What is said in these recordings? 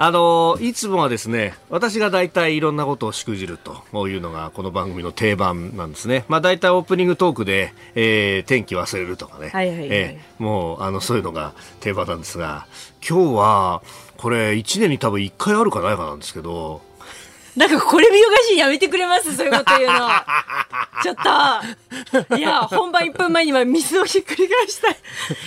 あのいつもはですね私が大体いろんなことをしくじるというのがこの番組の定番なんですね、まあ、大体オープニングトークで、えー、天気忘れるとかね、はいはいはい、えー、もうあのそういうのが定番なんですが今日はこれ1年に多分1回あるかないかなんですけどなんかこれ見よがしやめてくれます？そういうこと言うの。ちょっと。いや、本番1分前には水をひっくり返したい。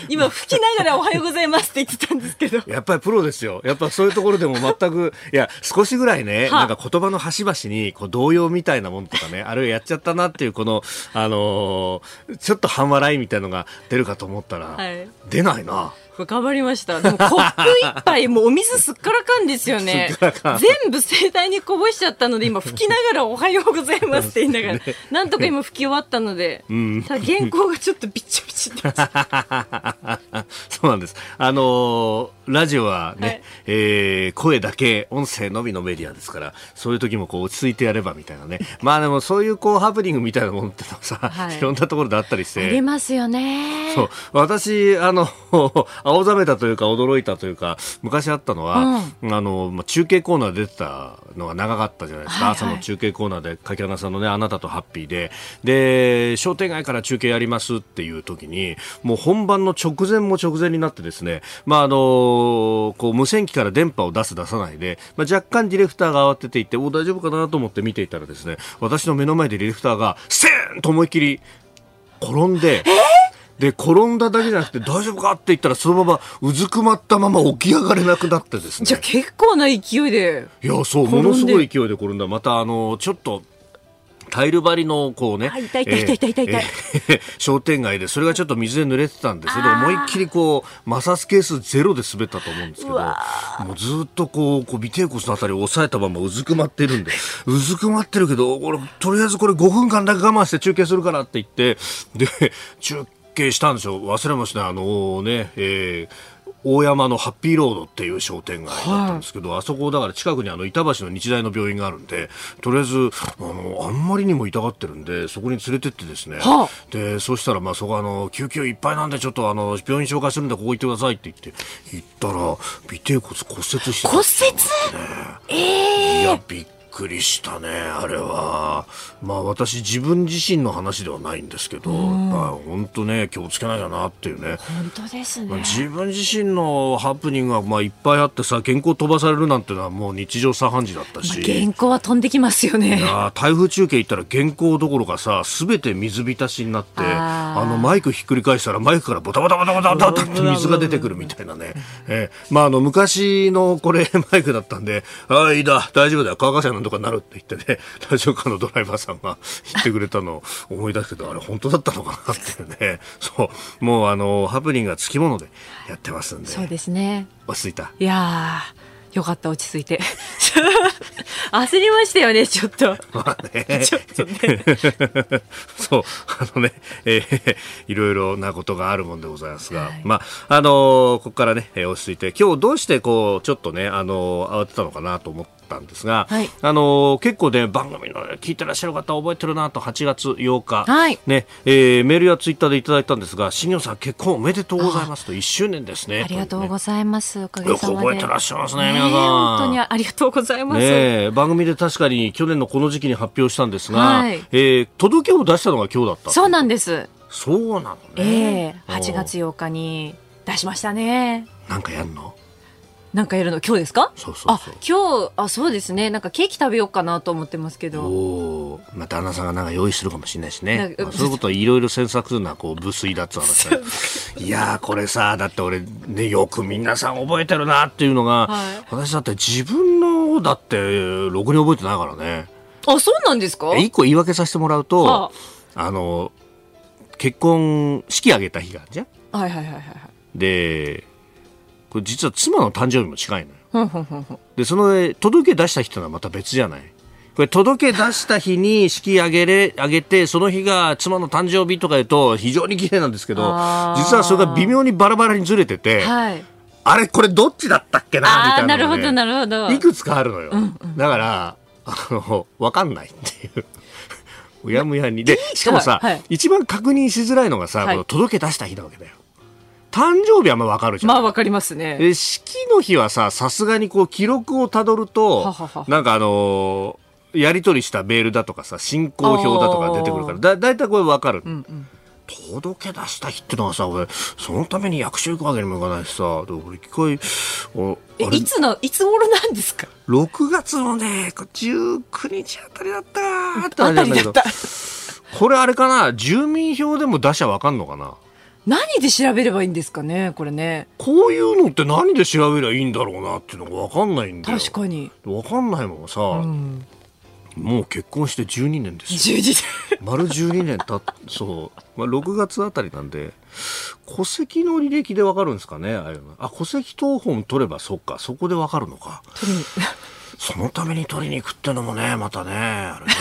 今吹きながらおはようございますって言ってたんですけど。やっぱりプロですよ。やっぱそういうところでも全く、いや、少しぐらいね、なんか言葉の端々にこう動揺みたいなもんとかね、あれをやっちゃったなっていうこの、あのー、ちょっと半笑いみたいのが出るかと思ったら、はい、出ないな。頑張りました。でもコップ一杯もうお水すっからかんですよね。全部盛大にこぼしちゃったので今拭きながらおはようございますって言いながら、ね、なんとか今拭き終わったので、うん、ただ原稿がちょっとびっちょびちょって そうなんです。あのー、ラジオはね、はい、えー、声だけ音声のみのメディアですから、そういう時もこう落ち着いてやればみたいなね。まあでもそういうこうハプニングみたいなものってさ、はい、いろんなところであったりして。ありますよね。そう。私、あの、青ざめたというか驚いたというか昔あったのは、うん、あのまあ、中継コーナー出てたのが長かったじゃないですか、はいはい、朝の中継コーナーで柿花さんのねあなたとハッピーでで商店街から中継やりますっていう時にもう本番の直前も直前になってですね、まああのこう無線機から電波を出す出さないで、まあ、若干ディレクターが慌てていてお大丈夫かなと思って見ていたらですね私の目の前でディレクターがせーんと思いっきり転んで。え？ーで転んだだけじゃなくて大丈夫かって言ったらそのままうずくまったまま起き上がれなくなってですね。じゃあ結構な勢いで。いやそうものすごい勢いで転んだ。またあのちょっとタイル張りのこうね、商店街でそれがちょっと水で濡れてたんでそれで思いっきりこう摩擦係数ゼロで滑ったと思うんですけどもうずっとこうこう尾てい骨のあたりを押さえたままうずくまってるんでうずくまってるけどこれとりあえずこれ5分間だけ我慢して中継するからって言ってで中継したんですよ。忘れましたあのね、えー大山のハッピーロードっていう商店街だったんですけど、はい、あそこだから近くにあの板橋の日大の病院があるんでとりあえずあのあんまりにも痛がってるんでそこに連れてってですね、はあ、でそしたらまあそこあの救急いっぱいなんでちょっとあの病院紹介するんでここ行ってくださいって言って行ったら尾てい骨骨折して骨折、ね、えー、いやびっくりしたねあれは。まあ私自分自身の話ではないんですけど、まあ本当ね気をつけないよなっていうね。本当ですね、自分自身のハプニングがまあいっぱいあってさ原稿飛ばされるなんてのはもう日常茶飯事だったし、原稿は飛んできますよね。台風中継行ったら原稿どころかさすべて水浸しになってあのマイクひっくり返したらマイクからボタボタボタボタボタって水が出てくるみたいなね、えー、まああの昔のこれ マイクだったんでああいいだ大丈夫だよ。乾かせなんとかなるって言ってねラジオカーのドライバーさんが 言ってくれたのを思い出すけどあれ本当だったのかなっていうね。そう。もうあのハプニングがつきものでやってますんで。そうですね。落ち着いた。いやよかった落ち着いて。焦りましたよねちょっと。まあね。ちょっとね。そう。あのね、えー、いろいろなことがあるもんでございますが、はい、まああのー、ここからね落ち着いて今日どうしてこうちょっとねあのー、慌てたのかなと思ってったんですが、はい、あの結構ね番組の聞いてらっしゃる方覚えてるなと8月8日、はい。ねえー、メールやツイッターでいただいたんですが新業さん結婚おめでとうございますと1周年ですね。ありがとうございます、ね、おかげさまで。よく覚えてらっしゃいますね皆さん。本当にありがとうございます、ね、番組で確かに去年のこの時期に発表したんですが、はい、えー、届けを出したのが今日だったそうなんです。そうなのね、えー、8月8日に出しましたね。なんかやんの？なんかやるの今日ですか？そうそうそう。今日あそうですね。なんかケーキ食べようかなと思ってますけど。おまあ旦那さんがなんか用意するかもしれないしね、まあ、そういうこといろいろ詮索するのはこう無粋だっつう話いやこれさだって俺ねよく皆さん覚えてるなっていうのが、はい、私だって自分のだってろくに覚えてないからね。あそうなんですか？一個言い訳させてもらうと、はあ、あの結婚式挙げた日があるじゃん。はいはいはいはい。でこれ実は妻の誕生日も近いのよ。で、その届け出した人はまた別じゃない。これ届け出した日に式上げれ上げてその日が妻の誕生日とか言うと非常に綺麗なんですけど実はそれが微妙にバラバラにずれてて、はい、あれこれどっちだったっけなみたいな、ね、なるほどなるほど。いくつかあるのよ、うんうん、だからあの分かんないっていう。うやむやに。でしかもさ、はい、一番確認しづらいのがさ、はい、この届け出した日なわけだよ。誕生日はまあわかるじゃん。まあわかりますね。式の日はさ、さすがにこう記録をたどると、ははは。なんかあのー、やり取りしたメールだとかさ、進行表だとか出てくるから、だだいたいこれわかる。うんうん。届け出した日ってのはさ俺そのために役所行くわけにもいかないしさ俺一回えいつのいつ頃なんですか？6月のね19日あたりだったあたりだった。これあれかな？住民票でも出しゃわかんのかな？何で調べればいいんですかねこれね。こういうのって何で調べればいいんだろうなっていうのが分かんないんだよ。確かに。分かんないもんさ、うん、もう結婚して12年ですよ。12年。丸12年たそう、まあ、6月あたりなんで戸籍の履歴で分かるんですかねああいうのあ戸籍謄本取ればそっか。そこで分かるのか。そのために取りに行くってのもねまたねあれね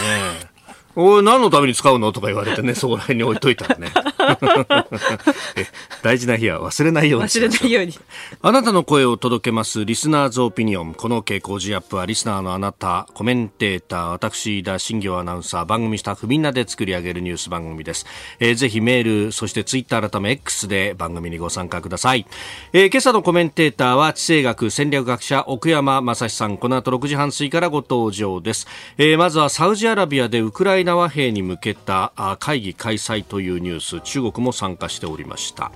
おい、何のために使うの？とか言われてね、そこら辺に置いといたらね。大事な日は忘れないように忘れないように。あなたの声を届けます、リスナーズオピニオン。この傾向時アップは、リスナーのあなた、コメンテーター、私、田新行アナウンサー、番組スタッフみんなで作り上げるニュース番組です。えー、ぜひメール、そしてツイッター改め X で番組にご参加ください。えー、今朝のコメンテーターは、地政学戦略学者、奥山正史さん。この後6時半過ぎからご登場です。えー、まずはサウジアラビアでウクライナ和平に向けた会議開催というニュース中国も参加しておりました。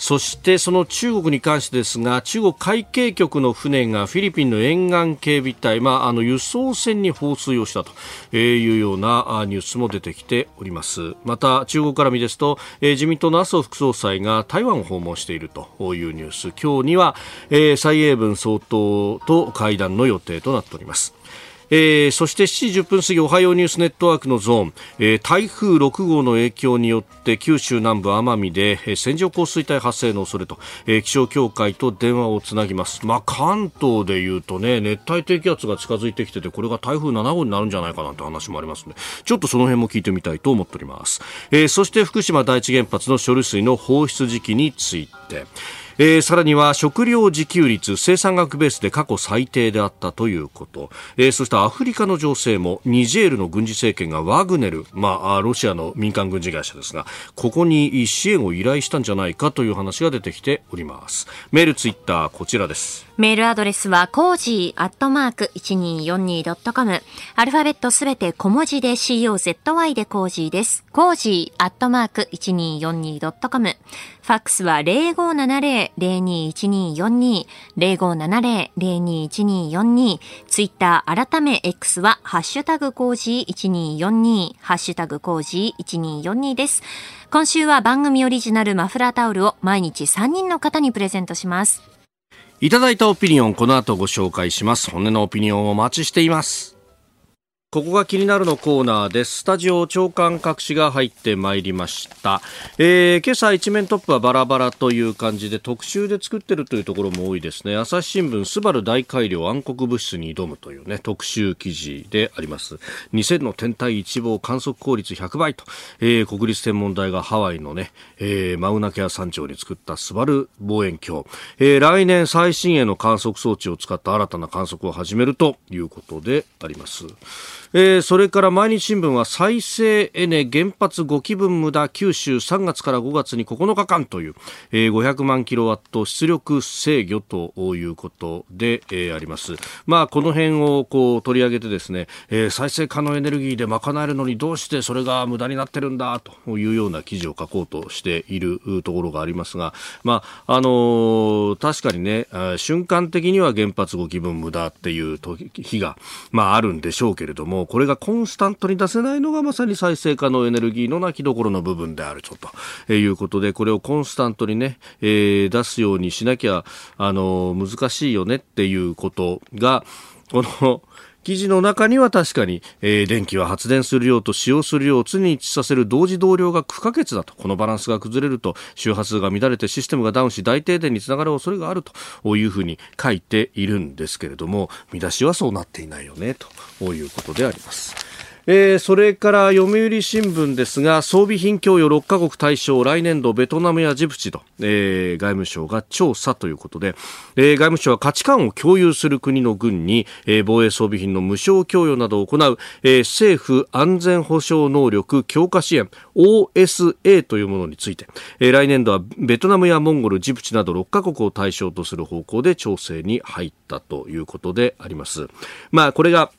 そしてその中国に関してですが中国海警局の船がフィリピンの沿岸警備隊、まあ、あの輸送船に放水をしたというようなニュースも出てきております。また中国から見ですと、え自民党の麻生副総裁が台湾を訪問しているというニュース。今日には、え蔡英文総統と会談の予定となっております。えー、そして7時10分過ぎおはようニュースネットワークのゾーン、えー、台風6号の影響によって九州南部奄美で、えー、線状降水帯発生の恐れと、えー、気象協会と電話をつなぎます、まあ、関東でいうとね熱帯低気圧が近づいてきててこれが台風7号になるんじゃないかなって話もありますのでちょっとその辺も聞いてみたいと思っております、えー、そして福島第一原発の処理水の放出時期について。えー、さらには食料自給率生産額ベースで過去最低であったということ、えー、そしてアフリカの情勢もニジェールの軍事政権がワグネル、まあ、ロシアの民間軍事会社ですがここに支援を依頼したんじゃないかという話が出てきておりますメールツイッターこちらですメールアドレスは、コージーアットマーク 1242.com。アルファベットすべて小文字で COZY でコージーです。コージーアットマーク 1242.com。ファックスは0570-021242。0570-021242。ツイッター改め X は、ハッシュタグコージー1242。ハッシュタグコージー1242です。今週は番組オリジナルマフラータオルを毎日3人の方にプレゼントします。いただいたオピニオン、この後ご紹介します。本音のオピニオンをお待ちしています。ここが気になるのコーナーです。スタジオ長官各紙が入ってまいりました。えー、今朝一面トップはバラバラという感じで特集で作ってるというところも多いですね。朝日新聞スバル大改良暗黒物質に挑むというね、特集記事であります。2000の天体一望観測効率100倍と、えー、国立天文台がハワイのね、えー、マウナケア山頂に作ったスバル望遠鏡。えー、来年最新鋭の観測装置を使った新たな観測を始めるということであります。えー、それから毎日新聞は再生エネ原発5基分無駄九州3月から5月に9日間という、えー、500万キロワット出力制御ということで、えー、あります。まあこの辺をこう取り上げてですね、えー、再生可能エネルギーで賄えるのにどうしてそれが無駄になってるんだというような記事を書こうとしているところがありますが、まああのー、確かにね瞬間的には原発5基分無駄っていう日がまああるんでしょうけれどもこれがコンスタントに出せないのがまさに再生可能エネルギーの泣きどころの部分であるとということで、これをコンスタントにね、えー、出すようにしなきゃ、あの、難しいよねっていうことが、この、記事の中には確かに、えー、電気は発電する量と使用する量を常に一致させる同時同量が不可欠だとこのバランスが崩れると周波数が乱れてシステムがダウンし大停電につながる恐れがあるというふうに書いているんですけれども見出しはそうなっていないよねということであります。えー、それから読売新聞ですが装備品供与6カ国対象来年度ベトナムやジブチと、えー、外務省が調査ということで、えー、外務省は価値観を共有する国の軍に、えー、防衛装備品の無償供与などを行う、えー、政府安全保障能力強化支援 OSA というものについて、えー、来年度はベトナムやモンゴル、ジブチなど6カ国を対象とする方向で調整に入ったということであります。まあこれが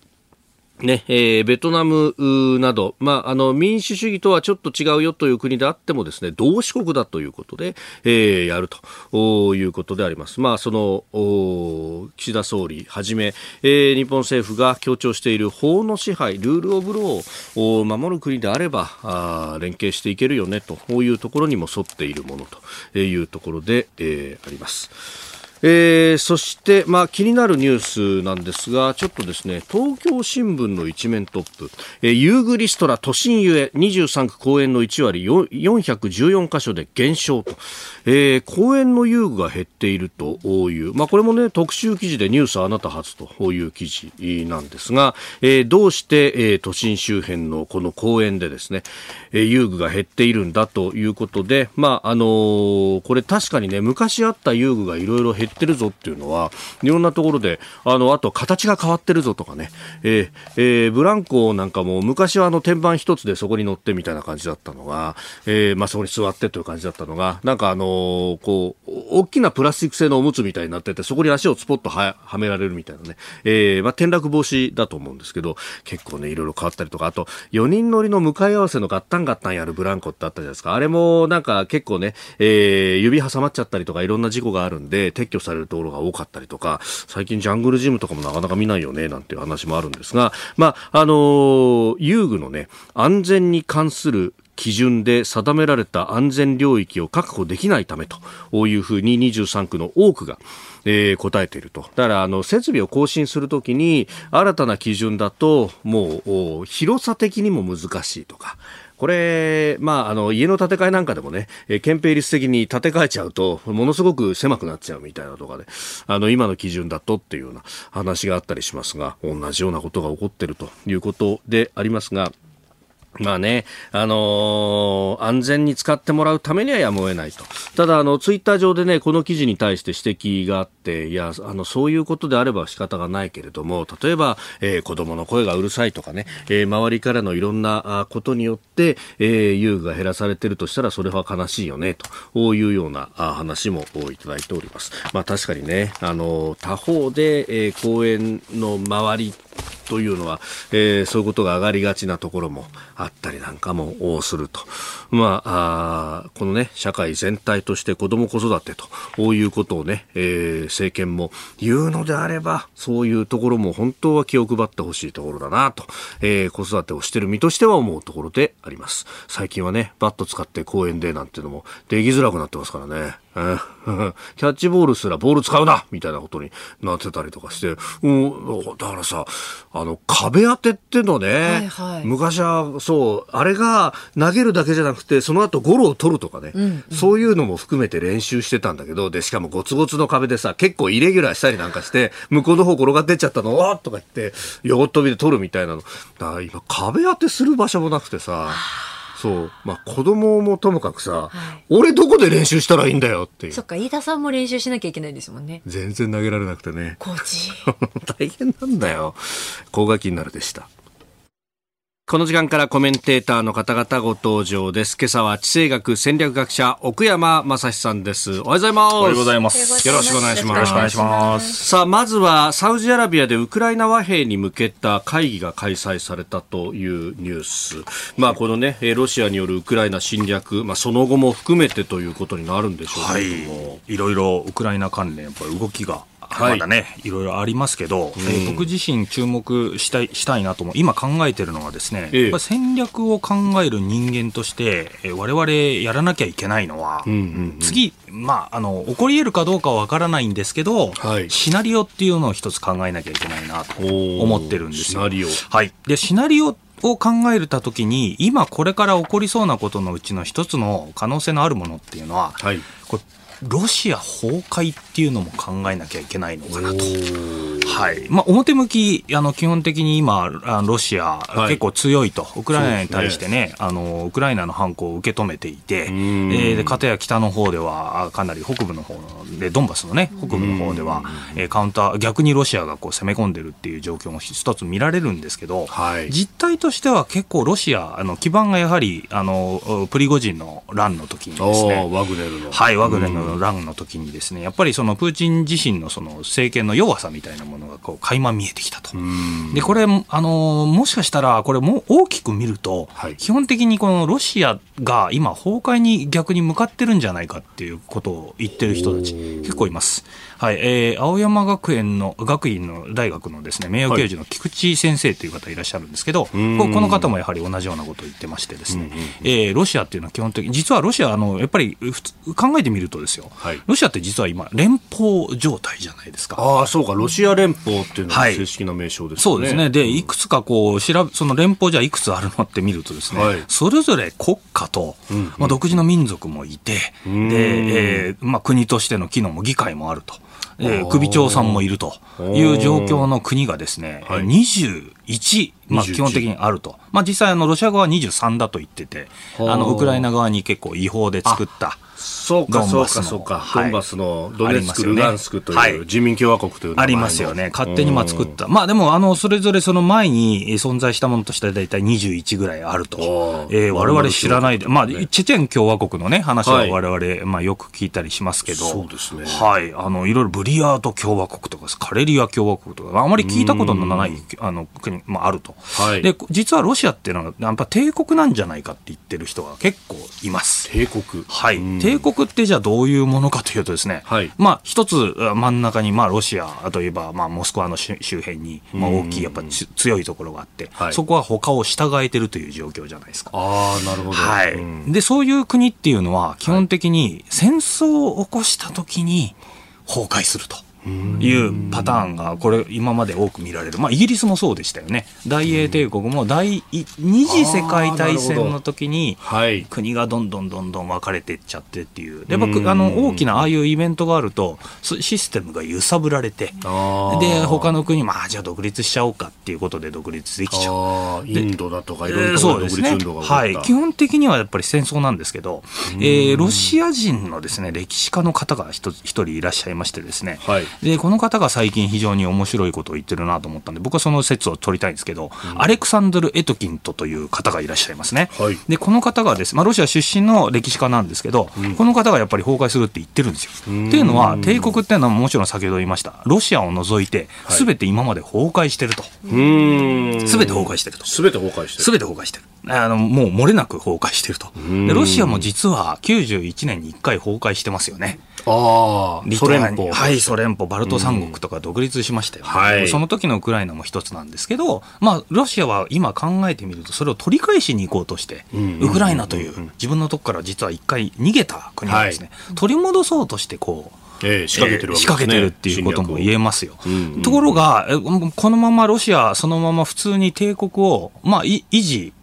ね、えー、ベトナムなど、まあ、あの、民主主義とはちょっと違うよという国であってもですね、同志国だということで、えー、やるということであります。まあ、その、岸田総理はじめ、えー、日本政府が強調している法の支配、ルールオブローを守る国であれば、あ連携していけるよね、というところにも沿っているものというところで、えー、あります。えー、そして、まあ、気になるニュースなんですが、ちょっとですね、東京新聞の一面トップ、えー、遊具リストラ都心ゆえ23区公園の1割414箇所で減少と、えー、公園の遊具が減っているという、まあ、これもね、特集記事でニュースあなた初という記事なんですが、えー、どうして、えー、都心周辺のこの公園でですね、えー、遊具が減っているんだということで、まあ、あのー、これ確かにね、昔あった遊具がいろいろ減ってってるぞっていうのは、いろんなところで、あの、あと形が変わってるぞとかね、えーえー、ブランコなんかも昔はあの天板一つでそこに乗ってみたいな感じだったのが、えー、まあそこに座ってという感じだったのが、なんかあのー、こう、大きなプラスチック製のおむつみたいになってて、そこに足をスポッとははめられるみたいなね、えー、まあ転落防止だと思うんですけど、結構ね、いろいろ変わったりとか、あと、4人乗りの向かい合わせのガッタンガッタンやるブランコってあったじゃないですか。あれもなんか結構ね、えー、指挟まっちゃったりとかいろんな事故があるんで、撤去されるところが多かったりとか、最近ジャングルジムとかもなかなか見ないよね、なんていう話もあるんですが、まあ、あのー、遊具のね、安全に関する基準で定められた安全領域を確保できないためというふうに23区の多くが、えー、答えていると。だからあの設備を更新するときに新たな基準だともう広さ的にも難しいとか、これ、まあ、あの、家の建て替えなんかでもね、えー、憲兵率的に建て替えちゃうと、ものすごく狭くなっちゃうみたいなとかで、あの、今の基準だとっていうような話があったりしますが、同じようなことが起こってるということでありますが、まあね、あのー、安全に使ってもらうためにはやむを得ないと。ただ、あの、ツイッター上でね、この記事に対して指摘があって、いや、あの、そういうことであれば仕方がないけれども、例えば、えー、子供の声がうるさいとかね、えー、周りからのいろんなことによって、えー、遊具が減らされてるとしたら、それは悲しいよね、というような話もいただいております。まあ確かにね、あの、他方で、えー、公園の周りというのは、えー、そういうことが上がりがちなところもあったりなんかもすると。まあ、あこのね、社会全体として子供子育てとこういうことをね、えー、政権も言うのであれば、そういうところも本当は気を配ってほしいところだなと、えー、子育てをしてる身としては思うところであります。最近はね、バット使って公園でなんていうのもできづらくなってますからね。キャッチボールすらボール使うなみたいなことになってたりとかして、うん、だからさ、あの、壁当てってのね、はいはい、昔はそう、あれが投げるだけじゃなくて、その後ゴロを取るとかね、うんうん、そういうのも含めて練習してたんだけど、で、しかもゴツゴツの壁でさ、結構イレギュラーしたりなんかして、向こうの方転がってっちゃったの、わーとか言って、横飛びで取るみたいなの。だから今、壁当てする場所もなくてさ、そう。まあ子供もともかくさ、はい、俺どこで練習したらいいんだよっていう。そっか、飯田さんも練習しなきゃいけないですもんね。全然投げられなくてね。コーチ。大変なんだよ。高額になるでした。この時間からコメンテーターの方々ご登場です。今朝は地政学戦略学者奥山正史さんです。おはようございます。おはようございます。よろしくお願いします。よろしくお願いします。さあ、まずはサウジアラビアでウクライナ和平に向けた会議が開催されたというニュース。まあ、このね、ロシアによるウクライナ侵略、まあ、その後も含めてということになるんでしょうけども、はい、いろいろウクライナ関連、やっぱり動きがはいまだね、いろいろありますけど、えー僕自身注目したいしたいなと思う、今考えてるのはですね、ええ。戦略を考える人間として、えー我々やらなきゃいけないのは、うんうん次、まあ、あの、起こり得るかどうかはわからないんですけど、はい。シナリオっていうのを一つ考えなきゃいけないなと思ってるんですよ。シナリオ。はい。で、シナリオを考えるたときに、今これから起こりそうなことのうちの一つの可能性のあるものっていうのは、はい。これロシア崩壊っていうのも考えなきゃいけないのかなと。はい。まあ、表向き、あの、基本的に今、ロシア、はい。結構強いと、ウクライナに対してね、あの、ウクライナの犯行を受け止めていて、ーで、片や北の方では、あかなり北部の方で、ドンバスのね、北部の方では、えーカウンター、逆にロシアがこう攻め込んでるっていう状況も一つ見られるんですけど、はい。実態としては結構ロシア、あの、基盤がやはり、あの、プリゴジンの乱の時にですおねー、ワグネルの。はい、ワグネルの乱の時にですね、やっぱりそのプーチン自身のその政権の弱さみたいなものがこう垣間見えてきたと。で、これ、あのーもしかしたら、これもう大きく見ると、はい基本的にこのロシアが今崩壊に逆に向かってるんじゃないかっていうことを言ってる人たち結構います。はい、えー青山学園の、学院の大学のですね、名誉教授の菊池先生という方いらっしゃるんですけど、こん。この方もやはり同じようなことを言ってましてですね、えーロシアっていうのは基本的に、実はロシア、あの、やっぱり考えてみるとですよ、はい。ロシアって実は今、連邦状態じゃないですか。ああそうかロシア連邦っていうのがはい。正式な名称ですね、そうですね。で、いくつかこう、調べ、その連邦じゃいくつあるのって見るとですね、はい。それぞれ国家と、まあ、独自の民族もいて、で、えーまあ、国としての機能も議会もあると。えー首長さんもいるという状況の国がですね、はい。21、まあ、21基本的にあると。まあ、実際、あの、ロシア側は23だと言ってて、はあ。あの、ウクライナ側に結構違法で作った。そうかそうかそうか、はい。ドンバスのドネツク、ルガンスクとはい。いう人民共和国というありますよね。勝手にまあ作った。まあでも、あの、それぞれその前にえー存在したものとしては大体21ぐらいあると。えー我々知らないで、まあ、チェチェン共和国のね、話ははい。我々、まあよく聞いたりしますけど。そうですね。はい。あの、いろいろブリヤート共和国とか、カレリア共和国とか、あまり聞いたことのない、あの、国、まああると。はい。で、実はロシアっていうのは、やっぱ帝国なんじゃないかって言ってる人が結構います。帝国。はい、うん帝国ってじゃあどういうものかというとですね、はい。まあ一つあ真ん中にまあロシアといえばまあモスクワの周周辺にまあ大きいやっぱつ強いところがあって、はい。そこは他を従えてるという状況じゃないですか。ああなるほど。はい、うん。でそういう国っていうのは基本的に戦争を起こした時に崩壊すると。いうパターンがこれ今まで多く見られる、まあ、イギリスもそうでしたよね。大英帝国も第二次世界大戦の時にはい。国がどんどんどんどん分かれていっちゃってっていう。やっぱくあの大きなああいうイベントがあるとそシステムが揺さぶられて。で他の国まあじゃあ独立しちゃおうかっていうことで独立できちゃう。インドだとかいろいえーろ独立運動が起こった、はい、基本的にはやっぱり戦争なんですけど、えーロシア人のですね歴史家の方が一人いらっしゃいましてですね、はいでこの方が最近非常に面白いことを言ってるなと思ったんで僕はその説を取りたいんですけど、アレクサンドル・エトキントという方がいらっしゃいますね、はい。でこの方がです、まあ、ロシア出身の歴史家なんですけど、この方がやっぱり崩壊するって言ってるんですよ。っていうのは帝国っていうのはもちろん先ほど言いました。ロシアを除いて全て今まで崩壊してると、うーん。全て崩壊してると。全て崩壊してる。すべて崩壊してる。あの、もう漏れなく崩壊してると。でロシアも実は91年に1回崩壊してますよね。あソ連邦。はい、ソ連邦、バルト三国とか独立しましたよ、ね。はい。その時のウクライナも一つなんですけど、まあ、ロシアは今考えてみると、それを取り返しに行こうとして、ウクライナという自分のとこから実は一回逃げた国がですね、取り戻そうとして、こう、ええ仕掛けてる仕掛けてるっていうことも言えますよ。侵略を。うん。ところが、えこのままロシア、そのまま普通に帝国を、まあ、い維持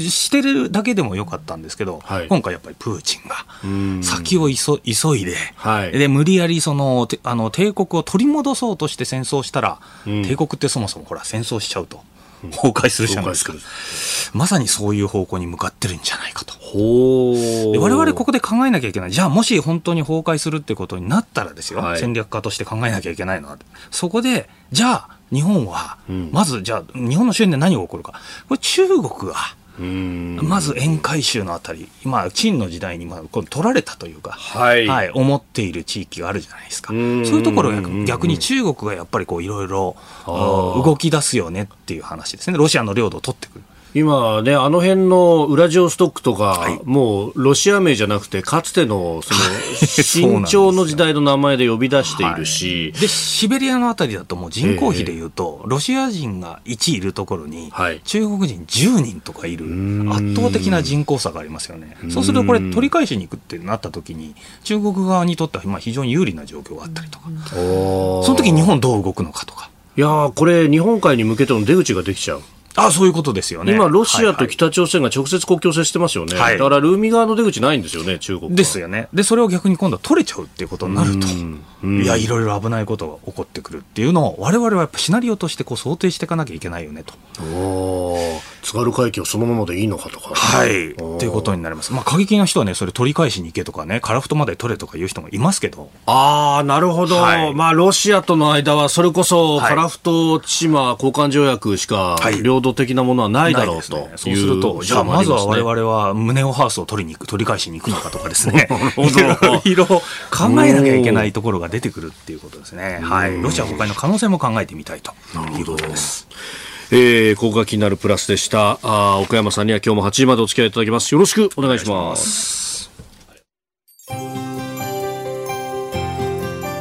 してるだけでもよかったんですけど、はい。今回やっぱりプーチンん。が先を急急いで、はい。で無理やりそのてあの帝国を取り戻そうとして戦争したら、うん。帝国ってそもそもほら戦争しちゃうと崩壊するじゃないですか、崩まさにそういう方向に向かってるんじゃないかと。で我々ここで考えなきゃいけない。じゃあもし本当に崩壊するってことになったらですよ、はい。戦略家として考えなきゃいけないのは、そこで、じゃあ日本は、うんまずじゃあ日本の周辺で何が起こるか。これ中国が、まず沿海州のあたり、まあ、陳の時代にまあこう取られたというか、はい思っている地域があるじゃないですか。そううんいうところが逆逆に中国がやっぱりこういろいろ動き出すよねっていう話ですね。ロシアの領土を取ってくる。今ね、あの辺のウラジオストックとか、はい、もうロシア名じゃなくて、かつてのその 新朝の時代の名前で呼び出しているし、でシベリアのあたりだと、もう人口比でいうと、えー、ロシア人が1いるところに、はい、中国人10人とかいる、圧倒的な人口差がありますよね。そうすると、これ、取り返しに行くってなったときに、中国側にとってはまあ非常に有利な状況があったりとか、その時日本どう動くのかとか。いやこれ、日本海に向けての出口ができちゃう。あそういうことですよね。今、ロシアと北朝鮮が直接国境接してますよね。はい、だから、ルーミ側の出口ないんですよね、中国ですよね。で、それを逆に今度は取れちゃうっていうことになると、いや、いろいろ危ないことが起こってくるっていうのを、われわれはやっぱシナリオとしてこう想定していかなきゃいけないよねと。お津軽海峡そのままでいいのかとか。はい。っていうことになります。まあ、過激な人はね、それ取り返しに行けとかね、カラフトまで取れとかいう人もいますけど。ああ、なるほど。はい、まあ、ロシアとの間は、それこそ、カラフト千島交換条約しか、領土的なものはないだろうと、ね、そうすると、じゃあ、まずは我々は胸をハウスを取りに行く、取り返しに行くのかとかですね。いろいろ考えなきゃいけないところが出てくるっていうことですね。はい。ロシア崩壊の可能性も考えてみたいということです。えー、ここが気になるプラスでした。あ奥山さんには今日も8時までお付き合いいただきます。よろしくお願いします。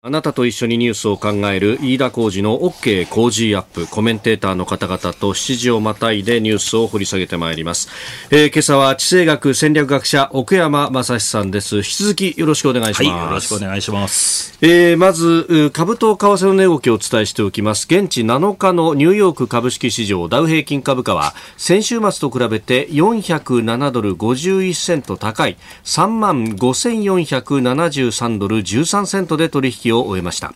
あなたと一緒にニュースを考える飯田浩二の OK 工事アップコメンテーターの方々と7時をまたいでニュースを掘り下げてまいります、えー、今朝は地政学戦略学者奥山正史さんです。引き続きよろしくお願いします、はい、よろしくお願いします、えー、まず株と為替の値動きをお伝えしておきます。現地7日のニューヨーク株式市場ダウ平均株価は先週末と比べて407ドル51セント高い3万5473ドル13セントで取引を終えました。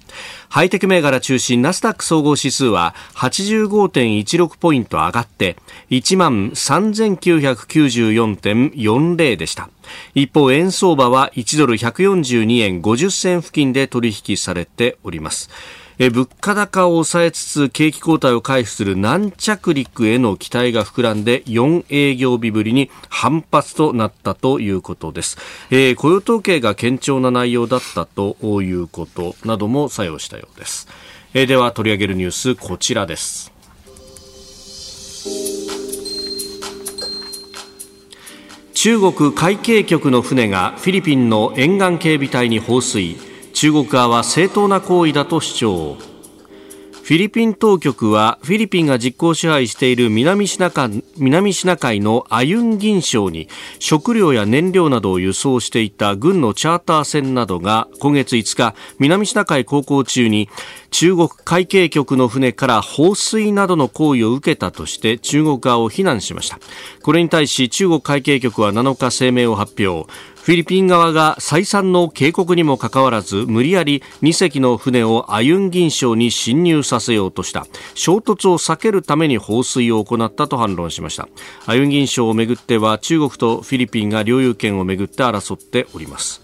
ハイテク銘柄中心ナスダック総合指数は85.16ポイント上がって1万3994.40でした。一方円相場は1ドル142円50銭付近で取引されております。え物価高を抑えつつ景気後退を回復する軟着陸への期待が膨らんで4営業日ぶりに反発となったということです、えー、雇用統計が堅調な内容だったということなども作用したようです、えー、では取り上げるニュースこちらです。中国海警局の船がフィリピンの沿岸警備隊に放水。中国側は正当な行為だと主張。フィリピン当局はフィリピンが実効支配している南シナ海南シナ海のアユンギン礁に食料や燃料などを輸送していた軍のチャーター船などが今月5日南シナ海航行中に中国海警局の船から放水などの行為を受けたとして中国側を非難しました。これに対し中国海警局は7日声明を発表。フィリピン側が再三の警告にもかかわらず無理やり2隻の船をアユンギン礁に侵入させようとした。衝突を避けるために放水を行ったと反論しました。アユンギン礁をめぐっては中国とフィリピンが領有権をめぐって争っております。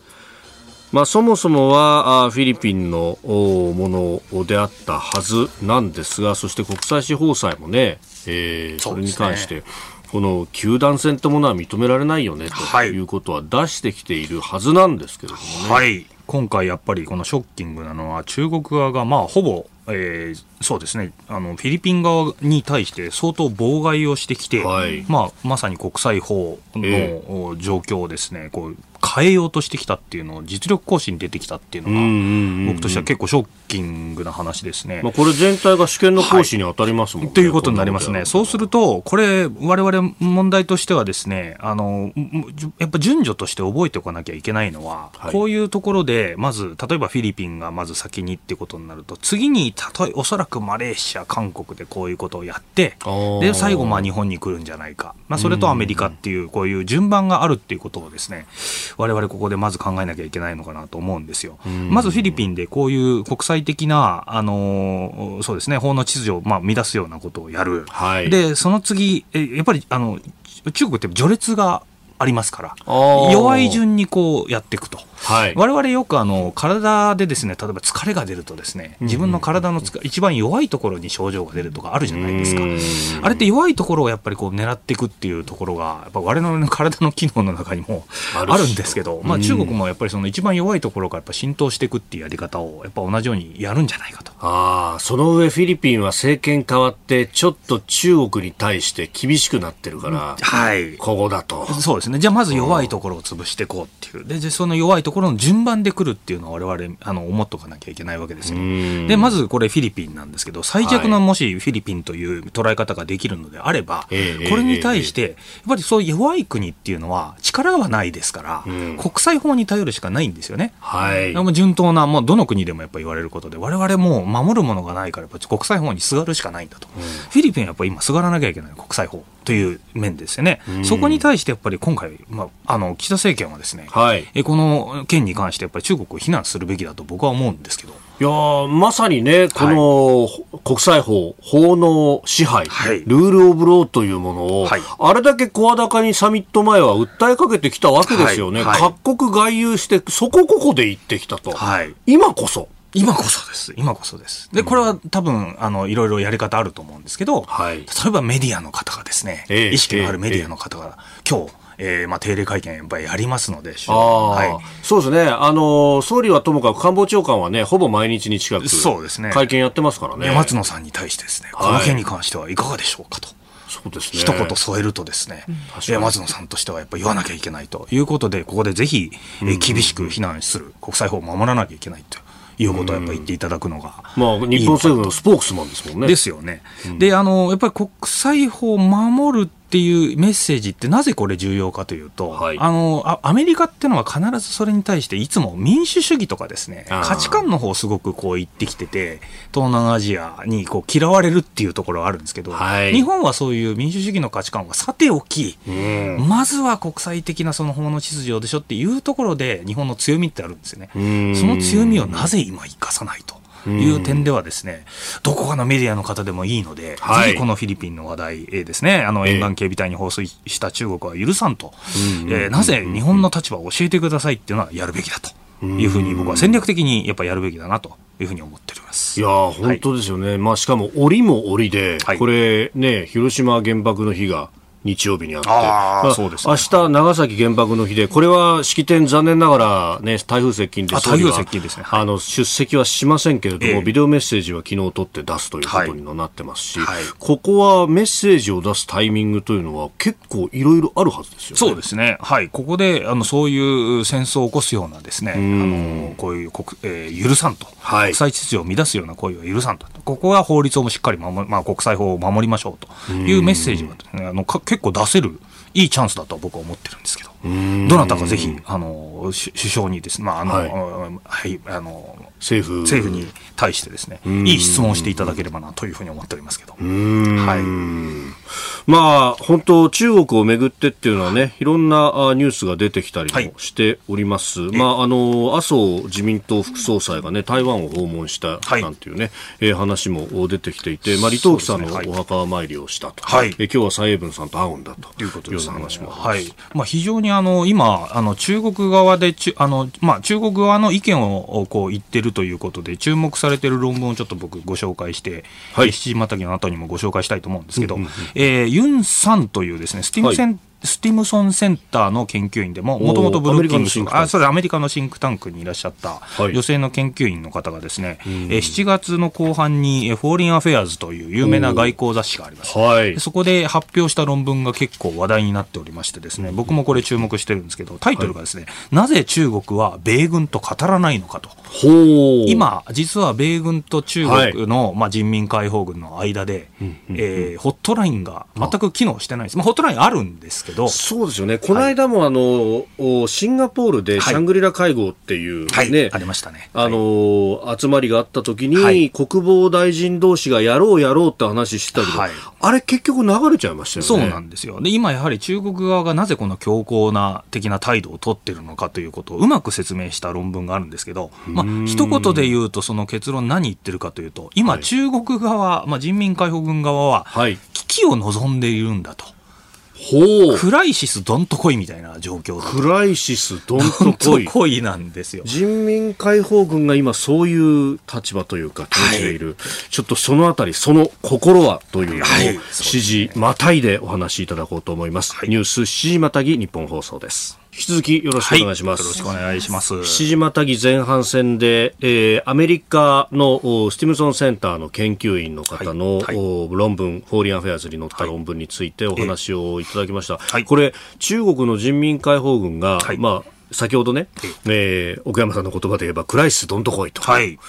まあ、そもそもはフィリピンのものであったはずなんですがそして国際司法裁もね、えー、それに関して、この球団戦というものは認められないよねということは出してきているはずなんですけれどもね。はい、今回やっぱりこのショッキングなのは中国側がまあほぼえー、そうですね。あのフィリピン側に対して相当妨害をしてきて、はい、まあ、まさに国際法の状況をですね、えー、こう変えようとしてきたっていうのを実力行使に出てきたっていうのが僕としては結構ショッキングな話ですね。まあ、これ全体が試験の講師に当たりますもんね。とい。うことになりますね。そうすると、これ、我々問題としてはですね、あの、やっぱ順序として覚えておかなきゃいけないのは、はい、こういうところで、まず、例えばフィリピンがまず先にってことになると、次に、たとえ、おそらくマレーシア、韓国でこういうことをやって、で、最後、まあ日本に来るんじゃないか。まあ、それとアメリカっていう、こういう順番があるっていうことをですね、我々ここでまず考えなきゃいけないのかなと思うんですよ。まずフィリピンでこういう国際的な、あの、そうですね、法の秩序を、まあ、乱すようなことをやる。はい、で、その次、えやっぱり、あの、中国って序列がありますから、弱い順にこうやっていくと。はい、我々よくあの体でですね例えば疲れが出るとですね自分の体のつ一番弱いところに症状が出るとかあるじゃないですか。あれって弱いところをやっぱりこう狙っていくっていうところがやっぱ我々の体の機能の中にもあるんですけど、まあ、中国もやっぱりその一番弱いところからやっぱ浸透していくっていうやり方をやっぱ同じようにやるんじゃないかと。あその上フィリピンは政権変わってちょっと中国に対して厳しくなってるから、はい、ここだと。そうですね。じゃあまず弱いところを潰していこうっていう。でその弱いところの順番で来るっていうのは我々あの思っとかなきゃいけないわけですよ。でまずこれフィリピンなんですけど最弱のもしフィリピンという捉え方ができるのであれば、はい、これに対してやっぱりそういう弱い国っていうのは力はないですから、国際法に頼るしかないんですよね。はい、順当なもうどの国でもやっぱり言われることで我々も守るものがないからやっぱ国際法にすがるしかないんだと、うん、フィリピンはやっぱり今すがらなきゃいけない国際法という面ですよね、そこに対してやっぱり今回、まあ、あの岸田政権はですね、はい、えこの件に関してやっぱり中国を非難するべきだと僕は思うんですけど。いやまさにね、この国際法、法の支配、はい、ルール・オブ・ローというものを、はい、あれだけ声高にサミット前は訴えかけてきたわけですよね、はい、各国外遊して、そこここで言ってきたと、今こそ。今こそです。今こそです。で、これは多分、あの、いろいろやり方あると思うんですけど、はい、例えばメディアの方がですね、えー、意識のあるメディアの方が、えー、今日、えーまあ、定例会見やっぱりやりますので、はい、そうですね、あの総理はともかく官房長官はね、ほぼ毎日に近く、そうですね、会見やってますからね。松野さんに対してですね、この件に関してはいかがでしょうかと。そうですね、一言添えるとですね、うん、松野さんとしてはやっぱり言わなきゃいけないということで、ここでぜひ、えー、厳しく非難する、国際法を守らなきゃいけないということをやっぱ言っていただくのがまあ、日本政府のスポークスマンですもんね。ですよね。うん、で、あの、やっぱり国際法を守るっていうメッセージってなぜこれ重要かというと、はい、あのアメリカっていうのは必ずそれに対していつも民主主義とかですね価値観の方すごくこう言ってきてて東南アジアにこう嫌われるっていうところがあるんですけど、はい、日本はそういう民主主義の価値観はさておき、うん、まずは国際的なその法の秩序でしょっていうところで日本の強みってあるんですよね。その強みをなぜ今生かさないと。いう点ではですね、どこかのメディアの方でもいいので、はい、ぜひこのフィリピンの話題ですね、あの沿岸警備隊に放水した中国は許さんと、えー、なぜ日本の立場を教えてくださいっていうのはやるべきだと。いうふうに僕は戦略的にやっぱやるべきだなというふうに思っております。いや本当ですよね、はい、まあ、しかも折も折で、これね、広島原爆の日が日曜日にあって、あまあ、そうです、ね、明日長崎原爆の日で、これは式典、残念ながら、ね、台風接近で、台風接近ですね、はい、あの出席はしませんけれども、えー、ビデオメッセージは昨日取って出すということになってますし、はい、ここはメッセージを出すタイミングというのは、結構いろいろあるはずですよね。そうですね、はい、ここであのそういう戦争を起こすようなですね、あのこういう国、えー、許さんと、はい、国際秩序を乱すような行為は許さんと、ここは法律をしっかり守、まあ、国際法を守りましょうというメッセージは、ね、あの結構出せる。いいチャンスだと僕は思ってるんですけど、どなたかぜひ、あの、首相にですね、まあ、あの、はい、はい、あの、政府。政府に対してですね、いい質問をしていただければなというふうに思っておりますけど。はい。まあ、本当、中国をめぐってっていうのはね、いろんなニュースが出てきたりもしております。はい、まあ、あの、麻生自民党副総裁がね、台湾を訪問したなんていうね、はい、えー、話も出てきていて、まあ、李登輝さんのお墓参りをしたと。はい、えー、今日は蔡英文さんと会うんだと。いうことです、ね、話もはい。まあ、非常にあの、今、あの、中国側で、あの、まあ、中国側の意見をこう言ってるるということで、注目されている論文をちょっと僕、ご紹介して、はい、七時またぎの後にもご紹介したいと思うんですけど、うんうんうん、えー、ユン・スンというですね、スティムセン、はいスティムソンセンターの研究員でも、もともとブルッキングスあそうアメリカのシンクタンクにいらっしゃった女性の研究員の方がですね、はい、え7月の後半に、フォーリンアフェアーズという有名な外交雑誌があります、はい、そこで発表した論文が結構話題になっておりましてですね、僕もこれ注目してるんですけど、タイトルがですね、はい、なぜ中国は米軍と語らないのかと。今、実は米軍と中国の、はい、まあ、人民解放軍の間で、うんうん、えー、ホットラインが全く機能してないです、まあ、ホットラインあるんですけど、そうですよね、この間もあの、はい、シンガポールでシャングリラ会合っていうね、はい、ありましたね、あの集まりがあった時に、国防大臣同士がやろうやろうって話してたけど、あれ、結局流れちゃいましたよね。そうなんですよ。で今やはり中国側がなぜこの強硬な的な態度を取ってるのかということをうまく説明した論文があるんですけど、まあ一言で言うと、その結論、何言ってるかというと、今、中国側、まあ、人民解放軍側は、危機を望んでいるんだと。ほう。クライシスどんとこいみたいな状況クライシスどんとこい。こいなんですよ。人民解放軍が今そういう立場というか立ちている、はい、ちょっとそのあたりその心はというのを指示またいでお話しいただこうと思います、はい、ニュース7時またぎ日本放送です引き続きよろしくお願いします。はい、よろしくお願いします。七時またぎ前半戦で、えー、アメリカのスティムソンセンターの研究員の方の、はいはい、論文、フォーリンアフェアーズに載った論文についてお話をいただきました。はい、これ、中国の人民解放軍が、まあ、先ほどね、えー、奥山さんの言葉で言えば、クライシスどんとこいと。はい。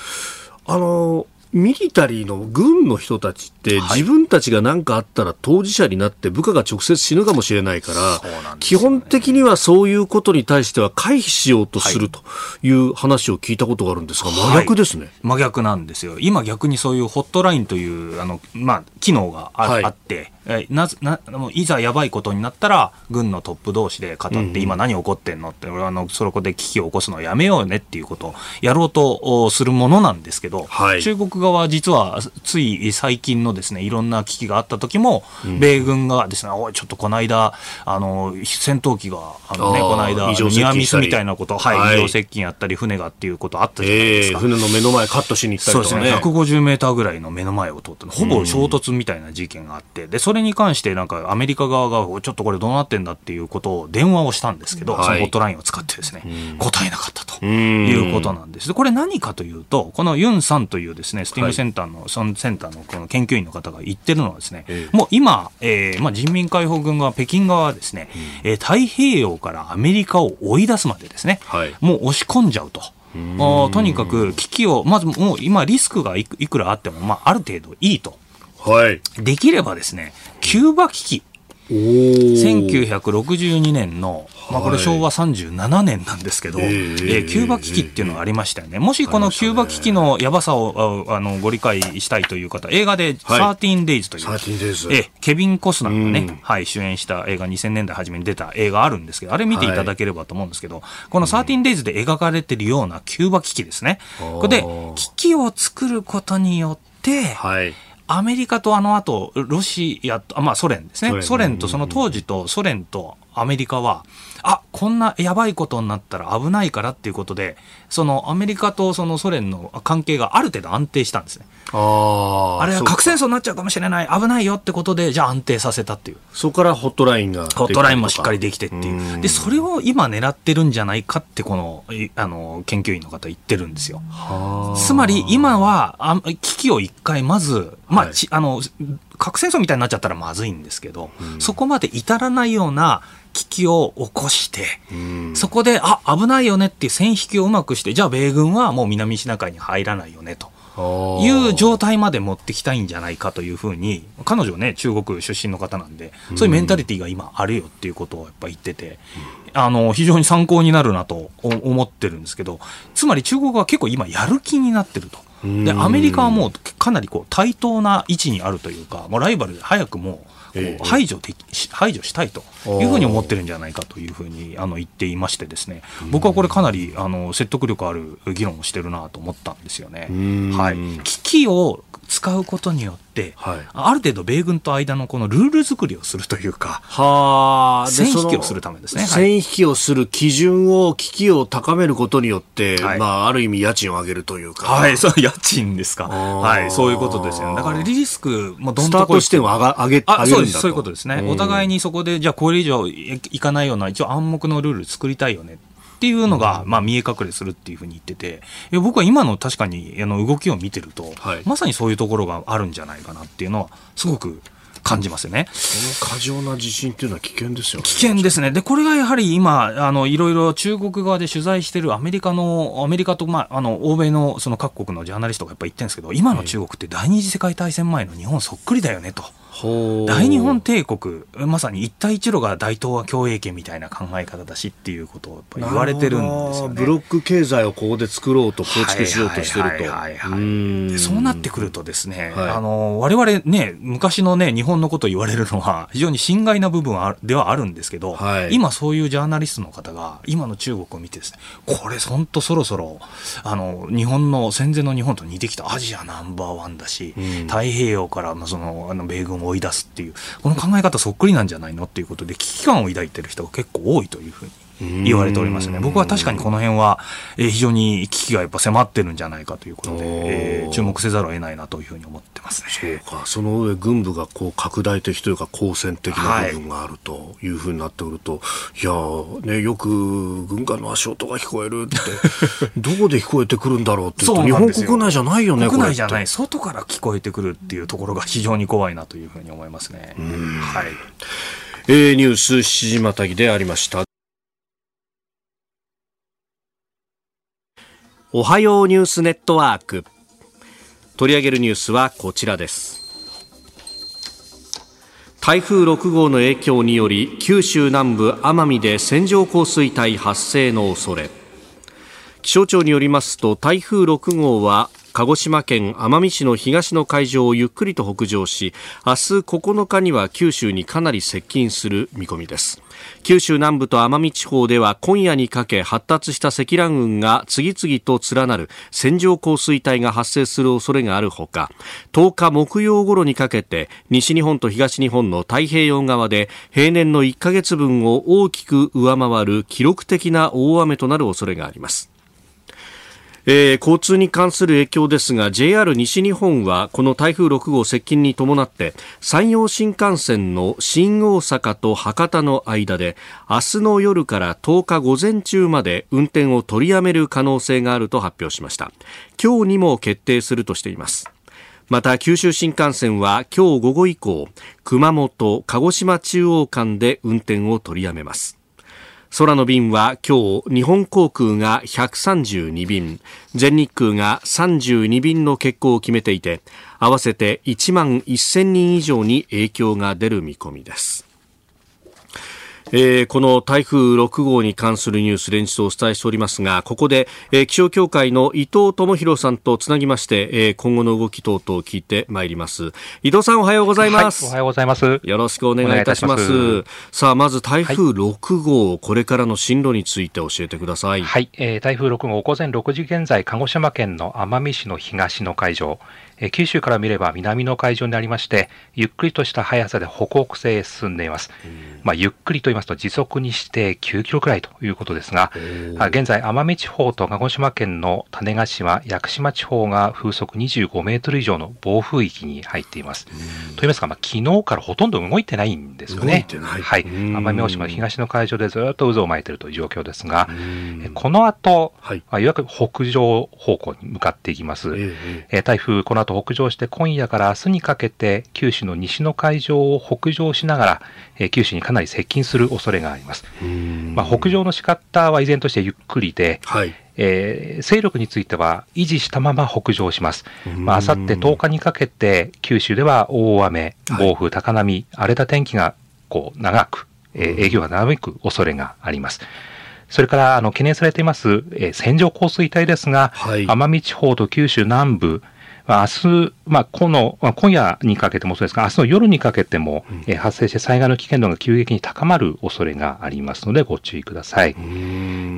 あのーミリタリーの軍の人たちって、自分たちが何かあったら当事者になって部下が直接死ぬかもしれないから、基本的にはそういうことに対しては回避しようとするという話を聞いたことがあるんですが、真逆ですね、真逆なんですよ。今逆にそういうホットラインという、あの、まあ、機能があ,、あって、えなないざやばいことになったら、軍のトップ同士で語って、今何起こってんのって、俺はあのそこで危機を起こすのをやめようねっていうことをやろうとするものなんですけど、はい、中国側は実はつい最近のですねいろんな危機があった時も、米軍がですね、おい、ちょっとこの間、あの戦闘機が、あのね、この間、ニアミスみたいなこと、はい、異常接近やったり、船がっていうことあったじゃないですか。えー、船の目の前カットしに行ったりとか、ね、そうですね、150メーターぐらいの目の前を通って、ほぼ衝突みたいな事件があって、でそれに関して、なんかアメリカ側が、ちょっとこれどうなってんだっていうことを電話をしたんですけど、はい、そのホットラインを使ってですね、答えなかったということなんです。で、これ何かというと、このユンさんというですね、スティームセンターの、そのセンターのこの研究員の方が言ってるのはですね、えもう今、えーまあ、人民解放軍側、北京側はですね、うん、えー、太平洋からアメリカを追い出すまでですね、はい、もう押し込んじゃうと。とにかく危機を、まずもう今リスクがいくらあっても、まあ、ある程度いいと。はい。できればですね、キューバ危機。1962年の、まあ、これ昭和37年なんですけど、はい、えー、キューバ危機っていうのがありましたよね。もしこのキューバ危機のやばさをあのご理解したいという方、映画で13 days という、はい、えケビン・コスナーがね、はい、主演した映画2000年代初めに出た映画あるんですけど、あれ見てい。ただければと思うんですけど、はい、この13 days で描かれてるようなキューバ危機ですね。これで、危機を作ることによって、はいアメリカとあの後、ロシアと、まあソ連ですね。ソ連とその当時とソ連とアメリカは、あこんなやばいことになったら危ないからっていうことで、そのアメリカとそのソ連の関係がある程度安定したんですね。ああれは核戦争になっちゃうかもしれない、危ないよってことで、じゃあ安定させたっていう。そこからホットラインが。ホットラインもしっかりできてっていう。で、それを今狙ってるんじゃないかって、この、あの、研究員の方言ってるんですよ。つまり今は、あ危機を一回まず、まあ、はい、あの、核戦争みたいになっちゃったらまずいんですけど、そこまで至らないような危機を起こして、そこで、あ、危ないよねっていう線引きをうまくして、じゃあ米軍はもう南シナ海に入らないよねと。いう状態まで持ってきたいんじゃないかというふうに、彼女ね、中国出身の方なんで、そういうメンタリティーが今あるよっていうことをやっぱ言ってて、あの、非常に参考になるなと思ってるんですけど、つまり中国は結構今やる気になってると。で、アメリカはもうかなりこう対等な位置にあるというか、もうライバルで早くも排除で排除したいというふうに思ってるんじゃないかというふうにあの言っていましてですね。僕はこれかなりあの説得力ある議論をしてるなと思ったんですよね。はい、危機を使うことによって、はい、ある程度米軍と間のこのルール作りをするというか、は線引きをするためですね。線引きをする基準を、危機を高めることによって、はい、まあ、ある意味家賃を上げるというか。はい、そう、家賃ですか。はい、そういうことですよね。だからリスク、もどんとこしても上が上げあそうそういうことですね。お互いにそこで、じゃあこれ以上いかないような、一応暗黙のルール作りたいよねっていうのが、まあ、見え隠れするっていうふうに言ってて、いや僕は今の確かにあの動きを見てると、はい、まさにそういうところがあるんじゃないかなっていうのは、すごく感じますよね。その過剰な地震っていうのは危険ですよね。危険ですね。で、これがやはり今、あの、いろいろ中国側で取材してるアメリカの、アメリカと、まあ、あの、欧米のその各国のジャーナリストがやっぱ言ってるんですけど、今の中国って第二次世界大戦前の日本そっくりだよねと。大日本帝国まさに一帯一路が大東亜共栄圏みたいな考え方だしっていうことを言われてるんですよねブロック経済をここで作ろうと構築しようとしてるとそうなってくるとですね、はい、あの我々ね昔のね日本のことを言われるのは非常に心外な部分ではあるんですけど、はい、今そういうジャーナリストの方が今の中国を見てですねこれ本当そろそろあの日本の戦前の日本と似てきた。アジアナンバーワンだし、太平洋からそのあの米軍を追い出すっていうこの考え方そっくりなんじゃないのっていうことで危機感を抱いてる人が結構多いというふうに言われておりますね。僕は確かにこの辺は、えー、非常に危機がやっぱ迫ってるんじゃないかということで、えー、注目せざるを得ないなというふうに思ってますね。そうか。その上軍部がこう拡大的というか好戦的な部分があるというふうになってくると、はい、いやねよく軍艦の足音が聞こえるってどこで聞こえてくるんだろうって言うと日本国内じゃないよね。国内じゃない外から聞こえてくるっていうところが非常に怖いなというふうに思いますね。はい。えー、ニュース7時またぎでありました。おはようニュースネットワーク。取り上げるニュースはこちらです。台風6号の影響により九州南部奄美で線状降水帯発生の恐れ。気象庁によりますと台風6号は鹿児島県奄美市の東の海上をゆっくりと北上し明日9日には九州にかなり接近する見込みです。九州南部と奄美地方では今夜にかけ発達した積乱雲が次々と連なる線状降水帯が発生する恐れがあるほか10日木曜頃にかけて西日本と東日本の太平洋側で平年の1ヶ月分を大きく上回る記録的な大雨となる恐れがあります。えー、交通に関する影響ですが JR 西日本はこの台風6号接近に伴って山陽新幹線の新大阪と博多の間で明日の夜から10日午前中まで運転を取りやめる可能性があると発表しました。今日にも決定するとしています。また九州新幹線は今日午後以降熊本鹿児島中央間で運転を取りやめます。空の便は今日日本航空が132便。全日空が32便の欠航を決めていて合わせて1万1000人以上に影響が出る見込みです。えー、この台風6号に関するニュース連日お伝えしておりますがここで、えー、気象協会の伊藤智博さんとつなぎまして、えー、今後の動き等々聞いてまいります。伊藤さんおはようございます、はい、おはようございます。よろしくお願いいたします。さあまず台風6号、はい、これからの進路について教えてください。はい、えー、台風6号午前6時現在鹿児島県の奄美市の東の海上え九州から見れば南の海上にありまして、ゆっくりとした速さで北北西へ進んでいます。まあ、ゆっくりと言いますと時速にして9キロくらいということですが、現在奄美地方と鹿児島県の種子島、屋久島地方が風速25メートル以上の暴風域に入っています。と言いますか、まあ、昨日からほとんど動いてないんですよね。はい。奄美大島東の海上でずっと渦を巻いているという状況ですが、この後、はい、いわゆる北上方向に向かっていきます。え台風、この後と北上して今夜から明日にかけて九州の西の海上を北上しながら、えー、九州にかなり接近する恐れがあります。まあ、北上の仕方は依然としてゆっくりで、はいえー、勢力については維持したまま北上します。まあ、あさって10日にかけて九州では大雨、暴風、高波、荒れた天気がこう長く、えー、営業が長引く恐れがあります。それから、あの、懸念されています、えー、線状降水帯ですが、はい、奄美地方と九州南部、明日、まあ、この、まあ、今夜にかけてもそうですが、明日の夜にかけても、うん、え発生して災害の危険度が急激に高まる恐れがありますので、ご注意ください。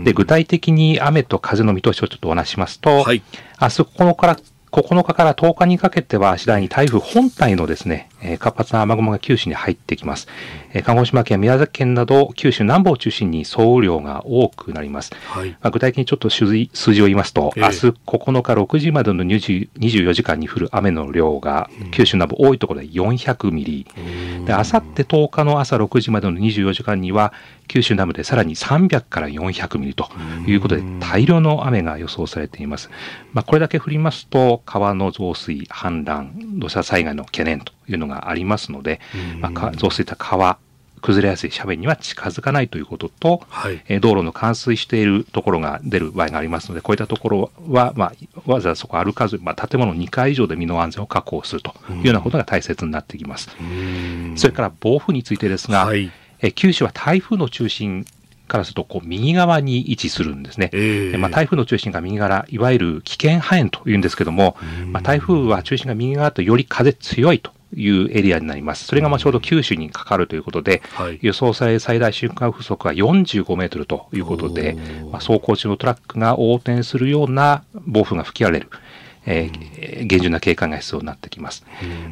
で、具体的に雨と風の見通しをちょっとお話しますと、はい、明日9日から9日から10日にかけては次第に台風本体のですね、え活発な雨雲が九州に入ってきます。え鹿児島県、宮崎県など九州南部を中心に総雨量が多くなります。はい、まあ、具体的にちょっと数字を言いますと、えー、明日9日6時までの24時間に降る雨の量が九州南部多いところで400ミリ、で、あさって10日の朝6時までの24時間には、九州南部でさらに300から400ミリということで、大量の雨が予想されています。まあ、これだけ降りますと、川の増水、氾濫、土砂災害の懸念というのがありますので、まあ、増水した川、崩れやすい斜面には近づかないということと、はい、え道路の冠水しているところが出る場合がありますので、こういったところは、まあ、わざわざそこ歩かず、まあ、建物2階以上で身の安全を確保するというようなことが大切になってきます。それから暴風についてですが、はい、え九州は台風の中心からするとこう右側に位置するんですね。えー、まあ、台風の中心が右側、いわゆる危険半円というんですけども、まあ、台風は中心が右側とより風強いというエリアになります。それがまあちょうど九州にかかるということで、はい、予想される最大瞬間風速は45メートルということで、まあ、走行中のトラックが横転するような暴風が吹き荒れる。えー、厳重な警戒が必要になってきます。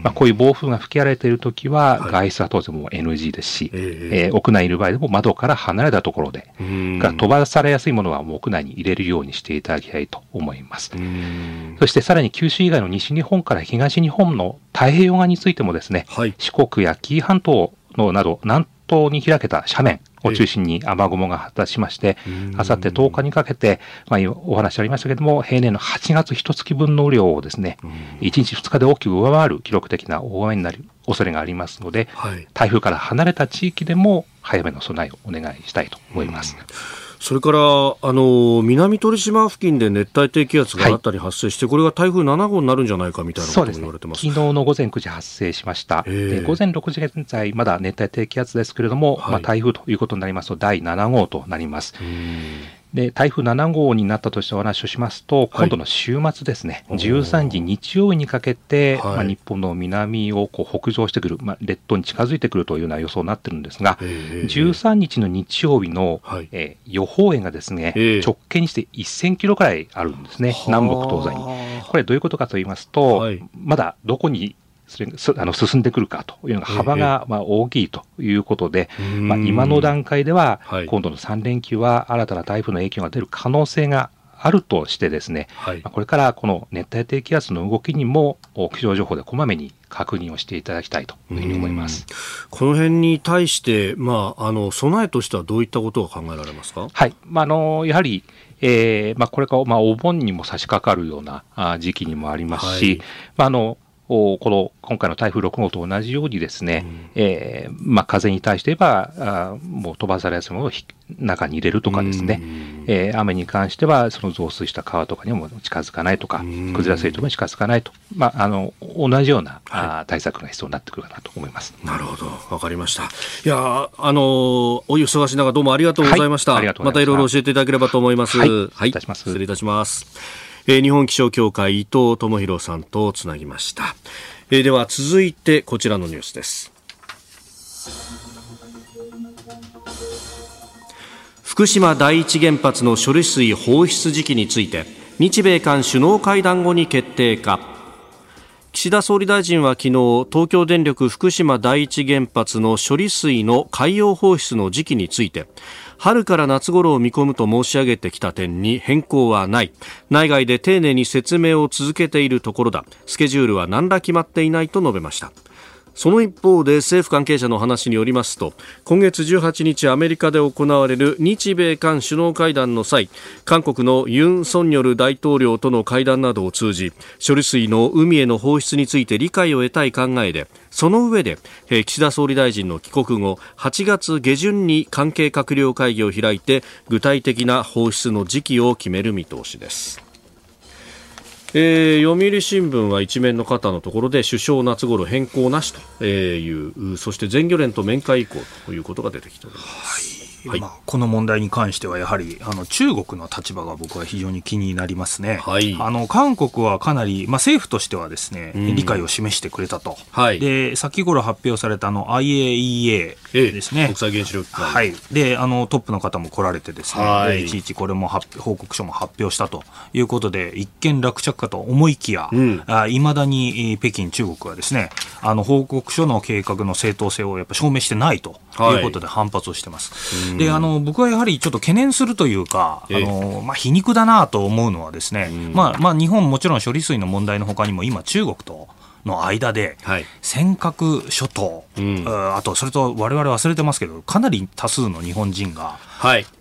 まあ、こういう暴風が吹き荒れているときは、外出は当然もう NG ですし、はい、えー、屋内にいる場合でも窓から離れたところで、が飛ばされやすいものはもう屋内に入れるようにしていただきたいと思います。そしてさらに九州以外の西日本から東日本の太平洋側についてもですね、はい、四国や紀伊半島のなど南東に開けた斜面、を中心に雨雲が発達しまして、あさって10日にかけて、まあ、お話ありましたけれども、平年の8月1月分の雨量をですね、1日2日で大きく上回る記録的な大雨になる恐れがありますので、はい、台風から離れた地域でも早めの備えをお願いしたいと思います。それからあの南鳥島付近で熱帯低気圧が新たに発生して、はい、これが台風7号になるんじゃないかみたいなことも言われてます、ね、昨日の午前9時発生しました、えー、午前6時現在、まだ熱帯低気圧ですけれども、はい、まあ、台風ということになりますと、第7号となります。で台風7号になったとしてお話をしますと、今度の週末ですね、はい、13時日曜日にかけて、はい、まあ、日本の南をこう北上してくる、まあ、列島に近づいてくるというような予想になってるんですが、えー、13日の日曜日の、はい、えー、予報円がですね、えー、直径にして1000キロくらいあるんですね、南北東西に。これどういうことかと言いますと、まだどこにそれあの進んでくるかというのが幅がまあ大きいということで、まあ、今の段階では、今度の3連休は新たな台風の影響が出る可能性があるとしてですね、はい、これからこの熱帯低気圧の動きにも気象情報でこまめに確認をしていただきたいというふうに思います。この辺に対して、まあ、あの備えとしてはどういったことが考えられますか、はい。まあ、あのやはりえーまあ、これから、まあ、お盆にも差し掛かるような時期にもありますし、はい、まあ、あのこの今回の台風6号と同じようにですね、うん、えー、まあ、風に対して言えばあもう飛ばされやすいものを中に入れるとかですね、うん、えー、雨に関してはその増水した川とかにも近づかないとか、うん、崩れやすいところに近づかないと、まあ、あの同じような、はい、対策が必要になってくるかなと思います。なるほど。わかりました。いやあのお忙しい中どうもありがとうございました、はい、また。いろいろ教えていただければと思います。はい、はい、失礼いたしますえー、日本気象協会伊藤智博さんとつなぎました、えー、では続いてこちらのニュースです。福島第一原発の処理水放出時期について日米韓首脳会談後に決定か。岸田総理大臣は昨日東京電力福島第一原発の処理水の海洋放出の時期について春から夏頃を見込むと申し上げてきた点に変更はない。内外で丁寧に説明を続けているところだ。スケジュールは何ら決まっていないと述べました。その一方で政府関係者の話によりますと今月18日アメリカで行われる日米韓首脳会談の際韓国のユン・ソンニョル大統領との会談などを通じ処理水の海への放出について理解を得たい考えでその上で岸田総理大臣の帰国後8月下旬に関係閣僚会議を開いて具体的な放出の時期を決める見通しです。えー、読売新聞は一面の方のところで首相夏ごろ変更なしというそして全漁連と面会以降ということが出てきております。はいはい。まあ、この問題に関してはやはりあの中国の立場が僕は非常に気になりますね、はい、あの韓国はかなり、まあ、政府としてはですね、うん、理解を示してくれたと、はい、で先頃発表されたの IAEA ですね、国際原子力機関、はい、であのトップの方も来られてですね、はい、いちいちこれも発報告書も発表したということで一見落着かと思いきや、うん、あ未だに北京、中国はですねあの報告書の計画の正当性をやっぱ証明してないということで反発をしてます。はい、であの僕はやはりちょっと懸念するというか、あのまあ、皮肉だなと思うのはですね、まあまあ、日本もちろん処理水の問題のほかにも今中国との間で、はい。尖閣諸島、うん。ああとそれと我々忘れてますけどかなり多数の日本人がはい。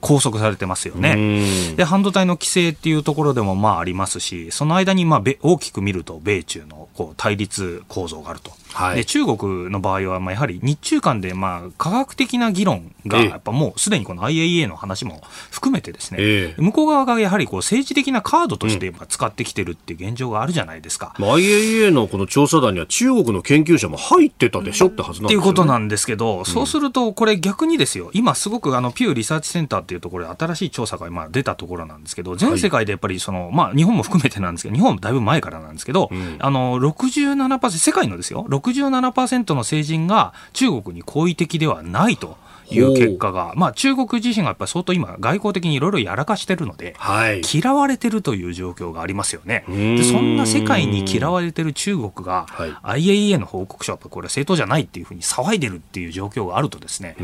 拘束されてますよね。ねで半導体の規制っていうところでもまあありますし、その間にまあべ大きく見ると米中のこう対立構造があると、はい。で中国の場合はまあやはり日中間でまあ科学的な議論がええやっぱもうすでにこの IAEA の話も含めてですね、ええ。向こう側がやはりこう政治的なカードとして使ってきてるっていう現状があるじゃないですか。まあ IAEA のこの調査団には中国の研究者も入ってたでしょってはずなんっていうですよ、ね。ことなんですけど、そうすると、これ逆にですよ、今すごくあのピューリサーチセンターっていうところで新しい調査が今出たところなんですけど、全世界でやっぱりその、まあ日本も含めてなんですけど、日本もだいぶ前からなんですけど、ん。あの67%、世界のですよ、67%の成人が中国に好意的ではないと。いう結果が、まあ、中国自身がやっぱり相当今、外交的にいろいろやらかしてるので、はい。嫌われてるという状況がありますよね。ん。でそんな世界に嫌われてる中国が、はい。IAEA の報告書はこれは正当じゃないっていうふうに騒いでるっていう状況があるとですね、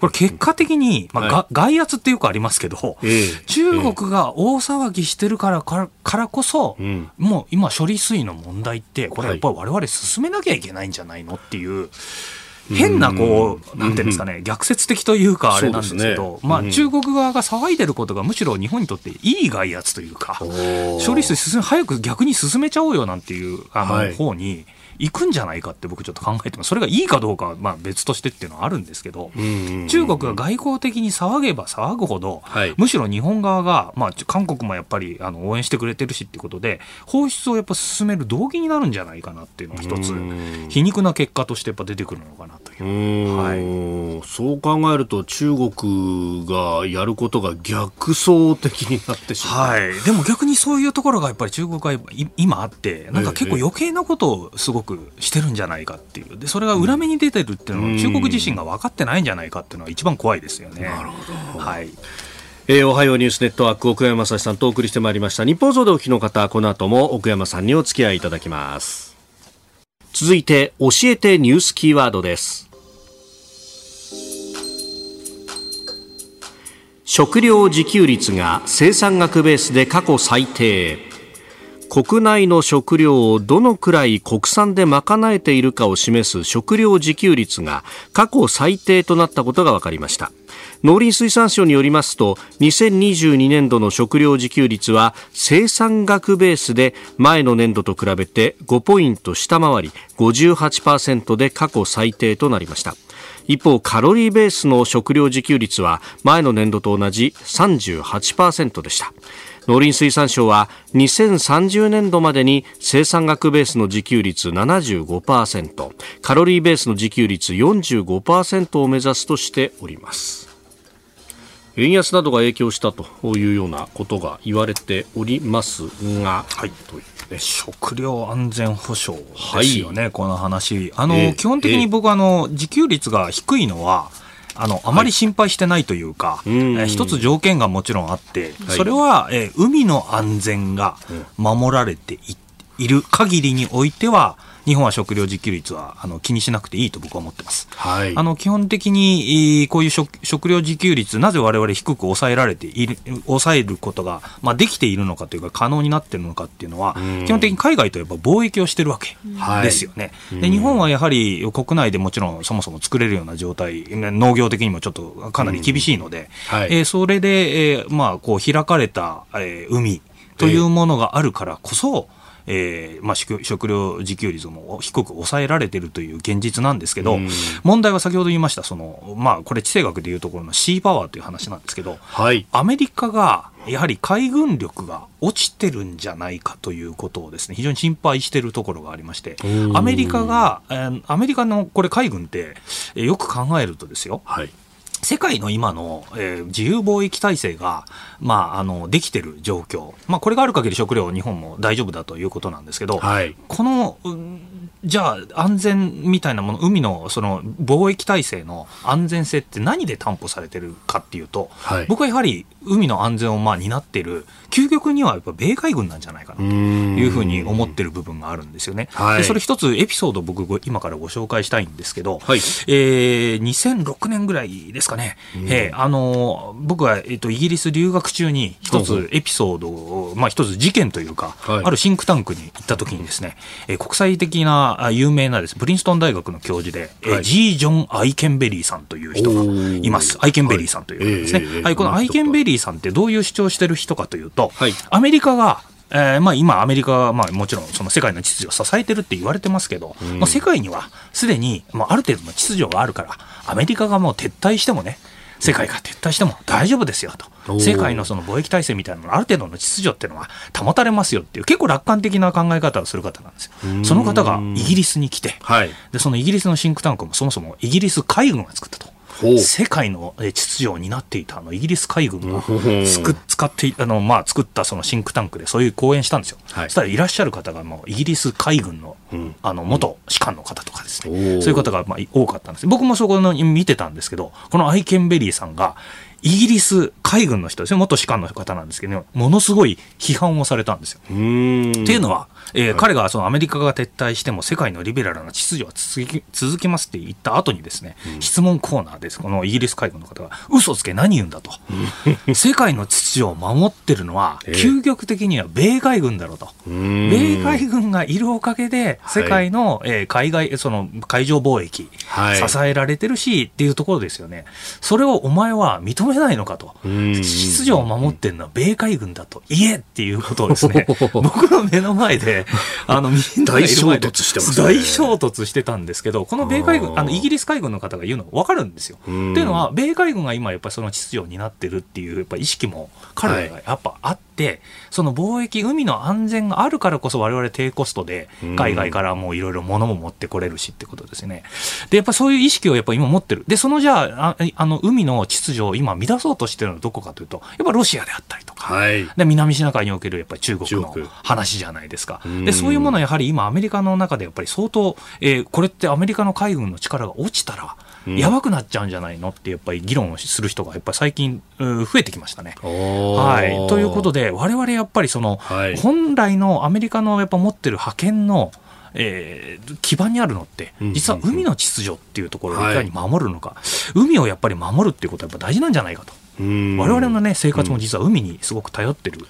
これ結果的に、まあがは外圧ってよくありますけど、ええ。中国が大騒ぎしてるからからこそ、ん。もう今処理水の問題って、これやっぱり我々進めなきゃいけないんじゃないのっていう、変なこう、なんていうんですかね、逆説的というかあれなんですけど、まあ中国側が騒いでることがむしろ日本にとっていい外圧というか、処理水進め早く逆に進めちゃおうよなんていうあの、はい。方に行くんじゃないかって僕ちょっと考えてます。それがいいかどうかはまあ別としてっていうのはあるんですけど、ん中国が外交的に騒げば騒ぐほど、はいむしろ日本側が、まあ、韓国もやっぱりあの応援してくれてるしっていうことで、放出をやっぱ進める動機になるんじゃないかなっていうのが一つうん、皮肉な結果としてやっぱ出てくるのかなというう。ーんそう考えると中国がやることが逆走的になってしまう。はい、でも逆にそういうところがやっぱり中国はい今あって、なんか結構余計なことをすごくしてるんじゃないかっていう、でそれが裏目に出てるっていうのうん。は、中国自身が分かってないんじゃないかっていうのが一番怖いですよね。なるほど。はい。えーおはようニュースネットワーク奥山さんとお送りしてまいりました日本総でお聞きの方この後も奥山さんにお付き合いいただきます。続いて教えてニュースキーワードです。食料自給率が生産額ベースで過去最低国内の食料をどのくらい国産で賄えているかを示す食料自給率が過去最低となったことが分かりました。農林水産省によりますと2022年度の食料自給率は生産額ベースで前の年度と比べて5ポイント下回り58%で過去最低となりました。一方カロリーベースの食料自給率は前の年度と同じ38%でした。農林水産省は2030年度までに生産額ベースの自給率75%カロリーベースの自給率45%を目指すとしております。円安などが影響したというようなことが言われておりますが、はい、ね食料安全保障ですよね、この話。あの、ええ基本的に僕、あの、自給率が低いのは、あの、あまり心配してないというか、うんえー一つ条件がもちろんあって、はい。それは、えー海の安全が守られていいる限りにおいては、日本は食料自給率はあの気にしなくていいと僕は思ってます。はい。あの基本的にえーこういう食食料自給率、なぜ我々低く抑えられている、抑えることが、まあ、できているのかというか、可能になっているのかっていうのは、ん。基本的に海外とやっぱ貿易をしてるわけはい。ですよね。で日本はやはり国内でもちろんそもそも作れるような状態、ね農業的にもちょっとかなり厳しいので、はい。えーそれで、えーまあ、こう開かれた、えー海というものがあるからこそ、えーまあ、食食料自給率も低く抑えられているという現実なんですけど、うん。問題は先ほど言いましたその、まあ、これ地政学でいうところのシーパワーという話なんですけどはい。アメリカがやはり海軍力が落ちてるんじゃないかということをですね非常に心配しているところがありましてうんアメリカが、えーアメリカのこれ海軍って、えーよく考えるとですよはい世界の今の、えー自由貿易体制が、まあ、あのできてる状況、まあ、これがある限り食料、日本も大丈夫だということなんですけど、はい。この、うんじゃあ、安全みたいなもの、海のその貿易体制の安全性って何で担保されてるかっていうと、はい。僕はやはり海の安全をまあ担っている究極にはやっぱ米海軍なんじゃないかなというふうに思ってる部分があるんですよね。はい。でそれ一つエピソード僕ご今からご紹介したいんですけど、はい。えー2006年ぐらいですかね、えーあのー僕は、えっとイギリス留学中に一つエピソードを、まあ、一つ事件というか、はい。あるシンクタンクに行った時にですね、えー国際的なあ有名なですプリンストン大学の教授で、えーはい。ジー・ジョン・アイケンベリーさんという人がいます。アイケンベリーさんという方ですね。はい、このアイケンベリーさんってどういう主張してる人かというと、はいアメリカがえーまあ、今、アメリカは、まあ、もちろんその世界の秩序を支えてるって言われてますけど、まあ、世界にはすでに、まあ、ある程度の秩序があるから、アメリカがもう撤退してもね、世界が撤退しても大丈夫ですよと。世界のその貿易体制みたいなのある程度の秩序っていうのは保たれますよっていう結構楽観的な考え方をする方なんですよ。その方がイギリスに来て、はい。で、そのイギリスのシンクタンクもそもそもイギリス海軍が作ったと。世界のえー秩序を担っていたあのイギリス海軍がつく使っていあの、まあ、作ったそのシンクタンクでそういう講演したんですよ。はい。そしたらいらっしゃる方がもうイギリス海軍の,、ん。あの元士官の方とかですね、おー。そういう方がまあ多かったんです。僕もそこの見てたんですけど、このアイケンベリーさんがイギリス海軍の人ですね、元士官の方なんですけど、ものすごい批判をされたんですよ。っていうのは、えー彼がそのアメリカが撤退しても世界のリベラルな秩序は続き続きますって言った後にですね、質問コーナーです。このイギリス海軍の方が、嘘つけ何言うんだと。世界の秩序を守ってるのは、ええ究極的には米海軍だろうと。うーん米海軍がいるおかげで、世界の、えー海外、その海上貿易、はい支えられてるしっていうところですよね。それをお前は認めないのかと。ん秩序を守ってるのは米海軍だと言えっていうことをですね、僕の目の前で、あの、みんな大衝突してますね。大衝突してたんですけど、この米海軍、あの、イギリス海軍の方が言うの分かるんですよ。ってんいうのは、米海軍が今やっぱりその秩序を担ってるっていう、やっぱ意識も彼らがやっぱあって、その貿易、海の安全があるからこそ我々低コストでうん海外からもういろいろ物も持ってこれるしってことですね。で、やっぱそういう意識をやっぱ今持ってる。で、そのじゃあ、ああの、海の秩序を今乱そうとしてるのはどこかというと、やっぱロシアであったりとか、はい。で南シナ海におけるやっぱり中国の話じゃないですかうん。で、そういうものはやはり今アメリカの中でやっぱり相当、えーこれってアメリカの海軍の力が落ちたら、うんやばくなっちゃうんじゃないのってやっぱり議論をする人がやっぱり最近、うん増えてきましたね。は。はい。ということで、我々やっぱりその、はい。本来のアメリカのやっぱ持ってる覇権の、えー基盤にあるのってうん、実は海の秩序っていうところをいはい。かに守るのか、海をやっぱり守るっていうことはやっぱ大事なんじゃないかと。我我々のね、生活も実は海にすごく頼ってる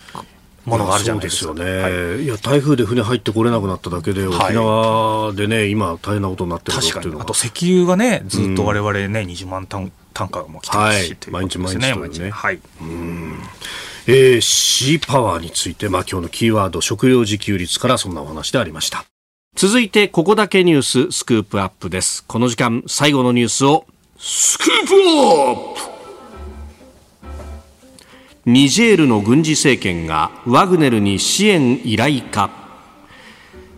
ものがあるじゃないですか。そうですよね、はいい、や台風で船入ってこれなくなっただけで、はい。沖縄でね今大変なことになってる。っていうのが。あと石油がね、ずっと我々ね、20万タン単価も来てますし、はい。毎日毎日というね。はい。えー、シーパワーについて、まあ、今日のキーワード食料自給率からそんなお話でありました。続いてここだけニューススクープアップです。この時間最後のニュースをスクープアップニジェールの軍事政権がワグネルに支援依頼か。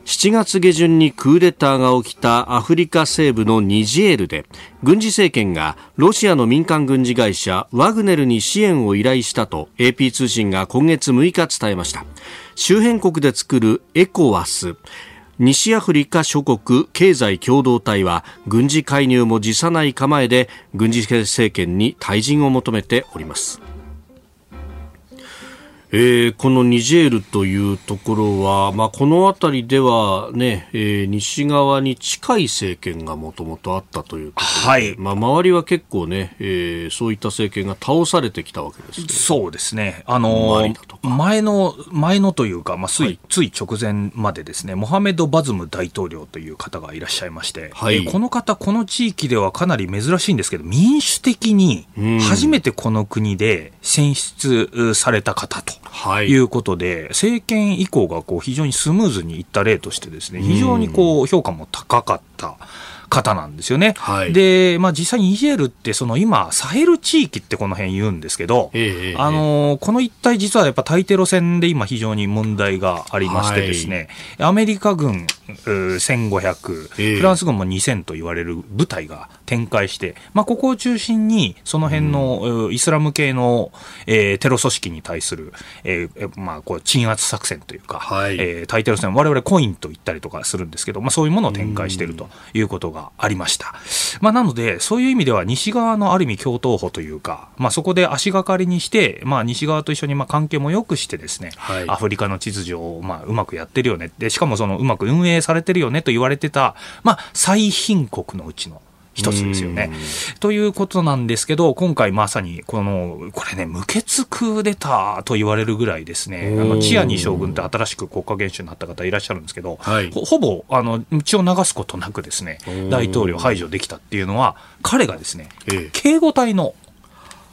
7月下旬にクーデターが起きたアフリカ西部のニジェールで軍事政権がロシアの民間軍事会社ワグネルに支援を依頼したと AP 通信が今月6日伝えました。周辺国で作るエコワス。西アフリカ諸国経済共同体は軍事介入も辞さない構えで軍事政権に退陣を求めております。えーこのニジェールというところは、まあ、この辺りでは、ねえー西側に近い政権がもともとあったというところで、はい。まあ、周りは結構ね、えーそういった政権が倒されてきたわけですそうですね。あの前の、前のというか、まあ、つい、はい。つい直前までですね、モハメド・バズム大統領という方がいらっしゃいまして、はい。えーこの方、この地域ではかなり珍しいんですけど、民主的にうん。初めてこの国で選出された方と。はい。いうことで、政権移行がこう非常にスムーズにいった例としてですね、非常にこう評価も高かった方なんですよね。はい。で、まあ実際にニジェールってその今、サヘル地域ってこの辺言うんですけど、ええあのーこの一帯実はやっぱ対テロ戦で今非常に問題がありましてですね、アメリカ軍うー1500、ええ。フランス軍も2000と言われる部隊が展開して、まあここを中心にその辺の、イスラム系の、えーテロ組織に対する、えーえまあこう鎮圧作戦というか、はい。えー対テロ戦、我々コインと言ったりとかするんですけど、まあそういうものを展開しているということががありました。まあ、なので、そういう意味では西側のある意味共闘歩というか、まあ、そこで足がかりにして、まあ、西側と一緒にまあ関係も良くしてですね、はいアフリカの秩序をまあうまくやってるよねで、しかもそのうまく運営されてるよねと言われてた、まあ、最貧国のうちの一つですよね。ということなんですけど、今回まさにこの、これね、無血クーデターと言われるぐらいですね、あのチアニ将軍って新しく国家元首になった方いらっしゃるんですけど、はい。ほほぼあの血を流すことなくですねー。大統領を排除できたっていうのは彼がですね、ええ。警護隊の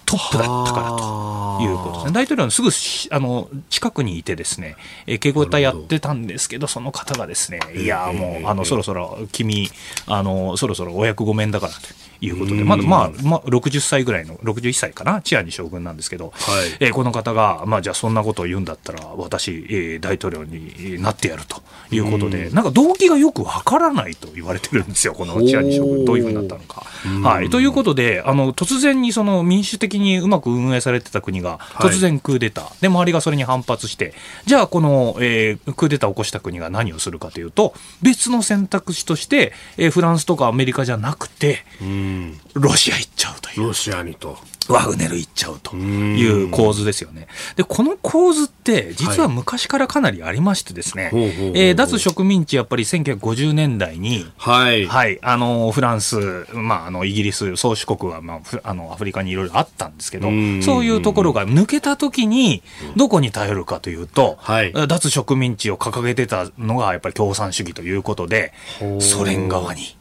トップだったからとはあいうことですね。大統領のすぐしあの近くにいてですね、えー警護隊やってたんですけどその方がですねいやーもうあのそろそろ君あのそろそろお役御免だからということで。まだまあ、まあ、60歳ぐらいの61歳かな？チアニ将軍なんですけど、はい。えーこの方が、まあ、じゃあそんなことを言うんだったら私、えー大統領になってやるということで、なんか動機がよくわからないと言われてるんですよ、このチアニ将軍、どういうふうになったのか。はい、ということであの、突然にその民主的にうまく運営されてた国がはい。突然クーデター、で周りがそれに反発して、じゃあこの、えークーデターを起こした国が何をするかというと、別の選択肢として、えーフランスとかアメリカじゃなくて、うんロシア行っちゃうという。ロシアにと。ワグネル行っちゃうという構図ですよね。で、この構図って、実は昔からかなりありましてですね、えー脱植民地、やっぱり1950年代に、はい。はい、あの、フランス、まあ、あの、イギリス、宗主国は、まあ、ふあの、アフリカにいろいろあったんですけどうん、そういうところが抜けた時に、どこに頼るかというと、はい脱植民地を掲げてたのが、やっぱり共産主義ということでソ連側に。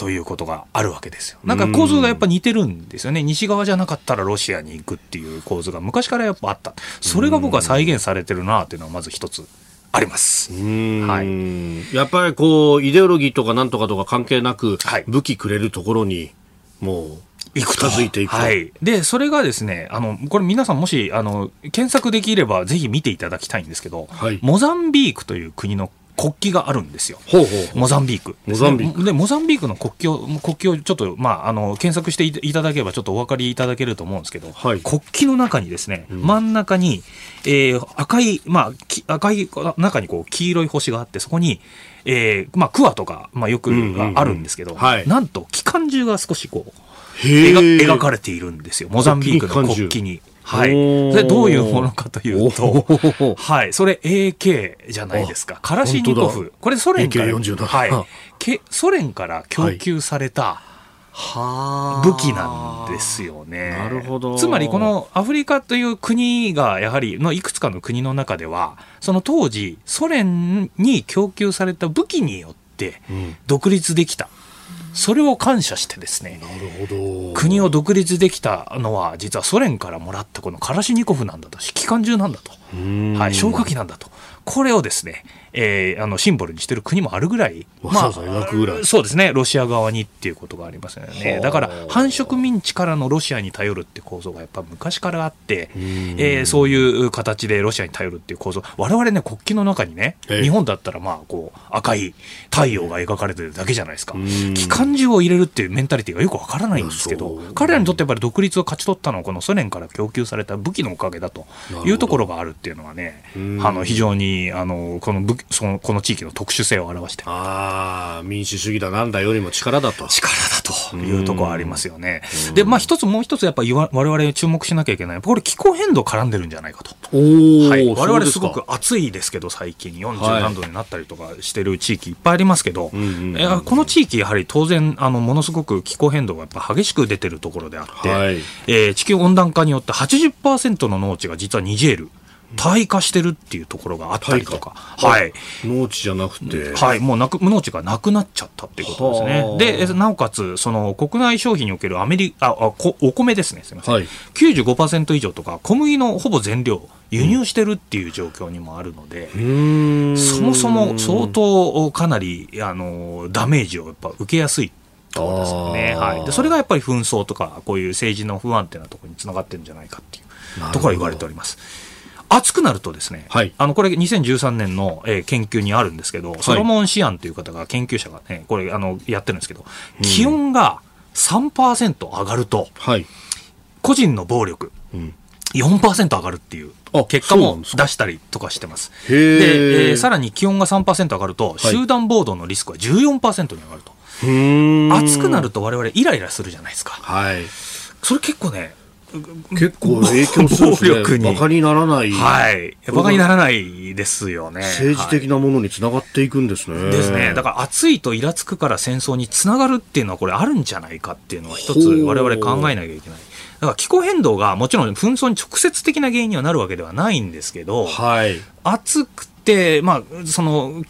ということがあるわけですよ。なんか構図がやっぱ似てるんですよね。西側じゃなかったらロシアに行くっていう構図が昔からやっぱあった。それが僕は再現されてるなっていうのはまず一つあります。うんはいやっぱりこう、イデオロギーとかなんとかとか関係なく、はい武器くれるところに、もう、行くと近づいていくとはい。で、それがですね、あの、これ皆さんもし、あの、検索できればぜひ見ていただきたいんですけど、はいモザンビークという国の国旗があるんですよ。ほうほうモザンビーク。モザンビーク。で、モザンビークの国旗を、国旗をちょっと、まあ、あの、検索していいただければちょっとお分かりいただけると思うんですけど、はい。国旗の中にですね、真ん中に、えー赤い、まあ、き赤い中にこう、黄色い星があって、そこに、えーまあ、クワとか、まあ、よくうんうんうん。あるんですけど、はい。なんと、機関銃が少しこう、描かれているんですよ。モザンビークの国旗に。はい。で、どういうものかというとはい。それ AK じゃないですか。カラシニコ本フ。これソ連から、AK47 はいあ。けソ連から供給されたは武器なんですよね。なるほどつまりこのアフリカという国がやはりのいくつかの国の中では、その当時ソ連に供給された武器によってん独立できた。それを感謝してですね。なるほど。国を独立できたのは実はソ連からもらったこのカラシニコフなんだと機関銃なんだと、んはい、消火器なんだとこれをですね、えーあのシンボルにしてる国もあるぐらい、わざわざ描くぐらい。そうですね。ロシア側にっていうことがありますよね。だから繁殖民地からのロシアに頼るって構造がやっぱ昔からあって、えーそういう形でロシアに頼るっていう構造。我々ね国旗の中にねええ。日本だったらまあこう赤い太陽が描かれてるだけじゃないですか。ん。機関銃を入れるっていうメンタリティがよくわからないんですけど彼らにとってやっぱり独立を勝ち取ったのはこのソ連から供給された武器のおかげだというところがあるっていうのはねん。あの非常にあのこの武器そのこの地域の特殊性を表して。ああ、民主主義だなんだよりも力だと。力だというところはありますよね。で、まあ一つもう一つやっぱり我々注目しなきゃいけない。これ気候変動絡んでるんじゃないかと。おーはい、我々すかごく暑いですけど最近40はい何度になったりとかしてる地域いっぱいありますけど、んうんうんえーこの地域やはり当然あのものすごく気候変動がやっぱ激しく出てるところであって、はい。えー地球温暖化によって80%の農地が実はニジェール退化してるっていうところがあったりとか、はい。農地じゃなくて。はい、もうなく無農地がなくなっちゃったっていうことですはねあ。で、えなおかつ、その国内消費におけるアメリカ、あ、あこお米ですね、すみません。はい95%以上とか、小麦のほぼ全量、輸入してるっていう状況にもあるので、うーんそもそも相当かなり、あの、ダメージをやっぱ受けやすい。ところですよね。はい。で、それがやっぱり紛争とか、こういう政治の不安定なところにつながってるんじゃないかっていうところが言われております。暑くなるとですね、はいあの、これ2013年の、えー研究にあるんですけど、ソロモン・シアンという方が、研究者がね、これ、あの、やってるんですけど、気温が3%上がると、はい。個人の暴力、うん4%上がるっていうあ結果も出したりとかしてます。で、えーさらに気温が3%上がると、い集団暴動のリスクは14%に上がると。暑くなると我々イライラするじゃないですか。はい。それ結構ね、結構影響するんですね。バカにならない。はい。バカにならないですよね。政治的なものにつながっていくんですね。はい、ですね。だから暑いとイラつくから戦争につながるっていうのはこれあるんじゃないかっていうのは一つ我々考えなきゃいけない。だから気候変動がもちろん紛争に直接的な原因にはなるわけではないんですけど、はい、暑くて、まあ、その、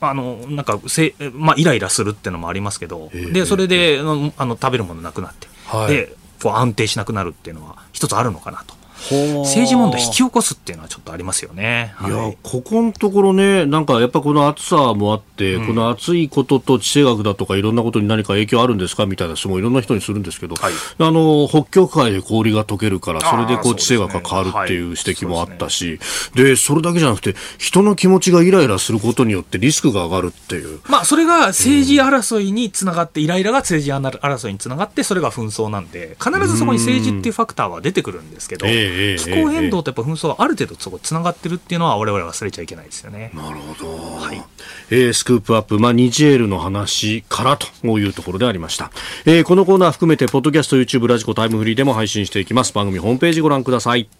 あの、なんかせ、まあ、イライラするっていうのもありますけど、で、それで、あの、食べるものなくなって、はい、で、こう安定しなくなるっていうのは一つあるのかなと。政治問題引き起こすっていうのはちょっとありますよね。い。や、ここのところね、なんかやっぱこの暑さもあって、うん、この暑いことと地政学だとかいろんなことに何か影響あるんですかみたいな質問いろんな人にするんですけど、はい、あの、北極海で氷が溶けるから、それでこう地政学が変わるっていう指摘もあったし、で、ねはい、それだけじゃなくて、人の気持ちがイライラすることによってリスクが上がるっていう。まあ、それが政治争いにつながって、イライラが政治争いにつながって、それが紛争なんで、必ずそこに政治っていうファクターは出てくるんですけど、気候変動動とやっぱ紛争はある程度そこつながってるっていうのは我々忘れちゃいけないですよね。なるほど。はい。えー、スクープアップ、まあ、ニジェールの話からというところでありました。えー、このコーナー含めて、ポッドキャスト、YouTube、ラジコ、タイムフリーでも配信していきます。番組ホームページご覧ください。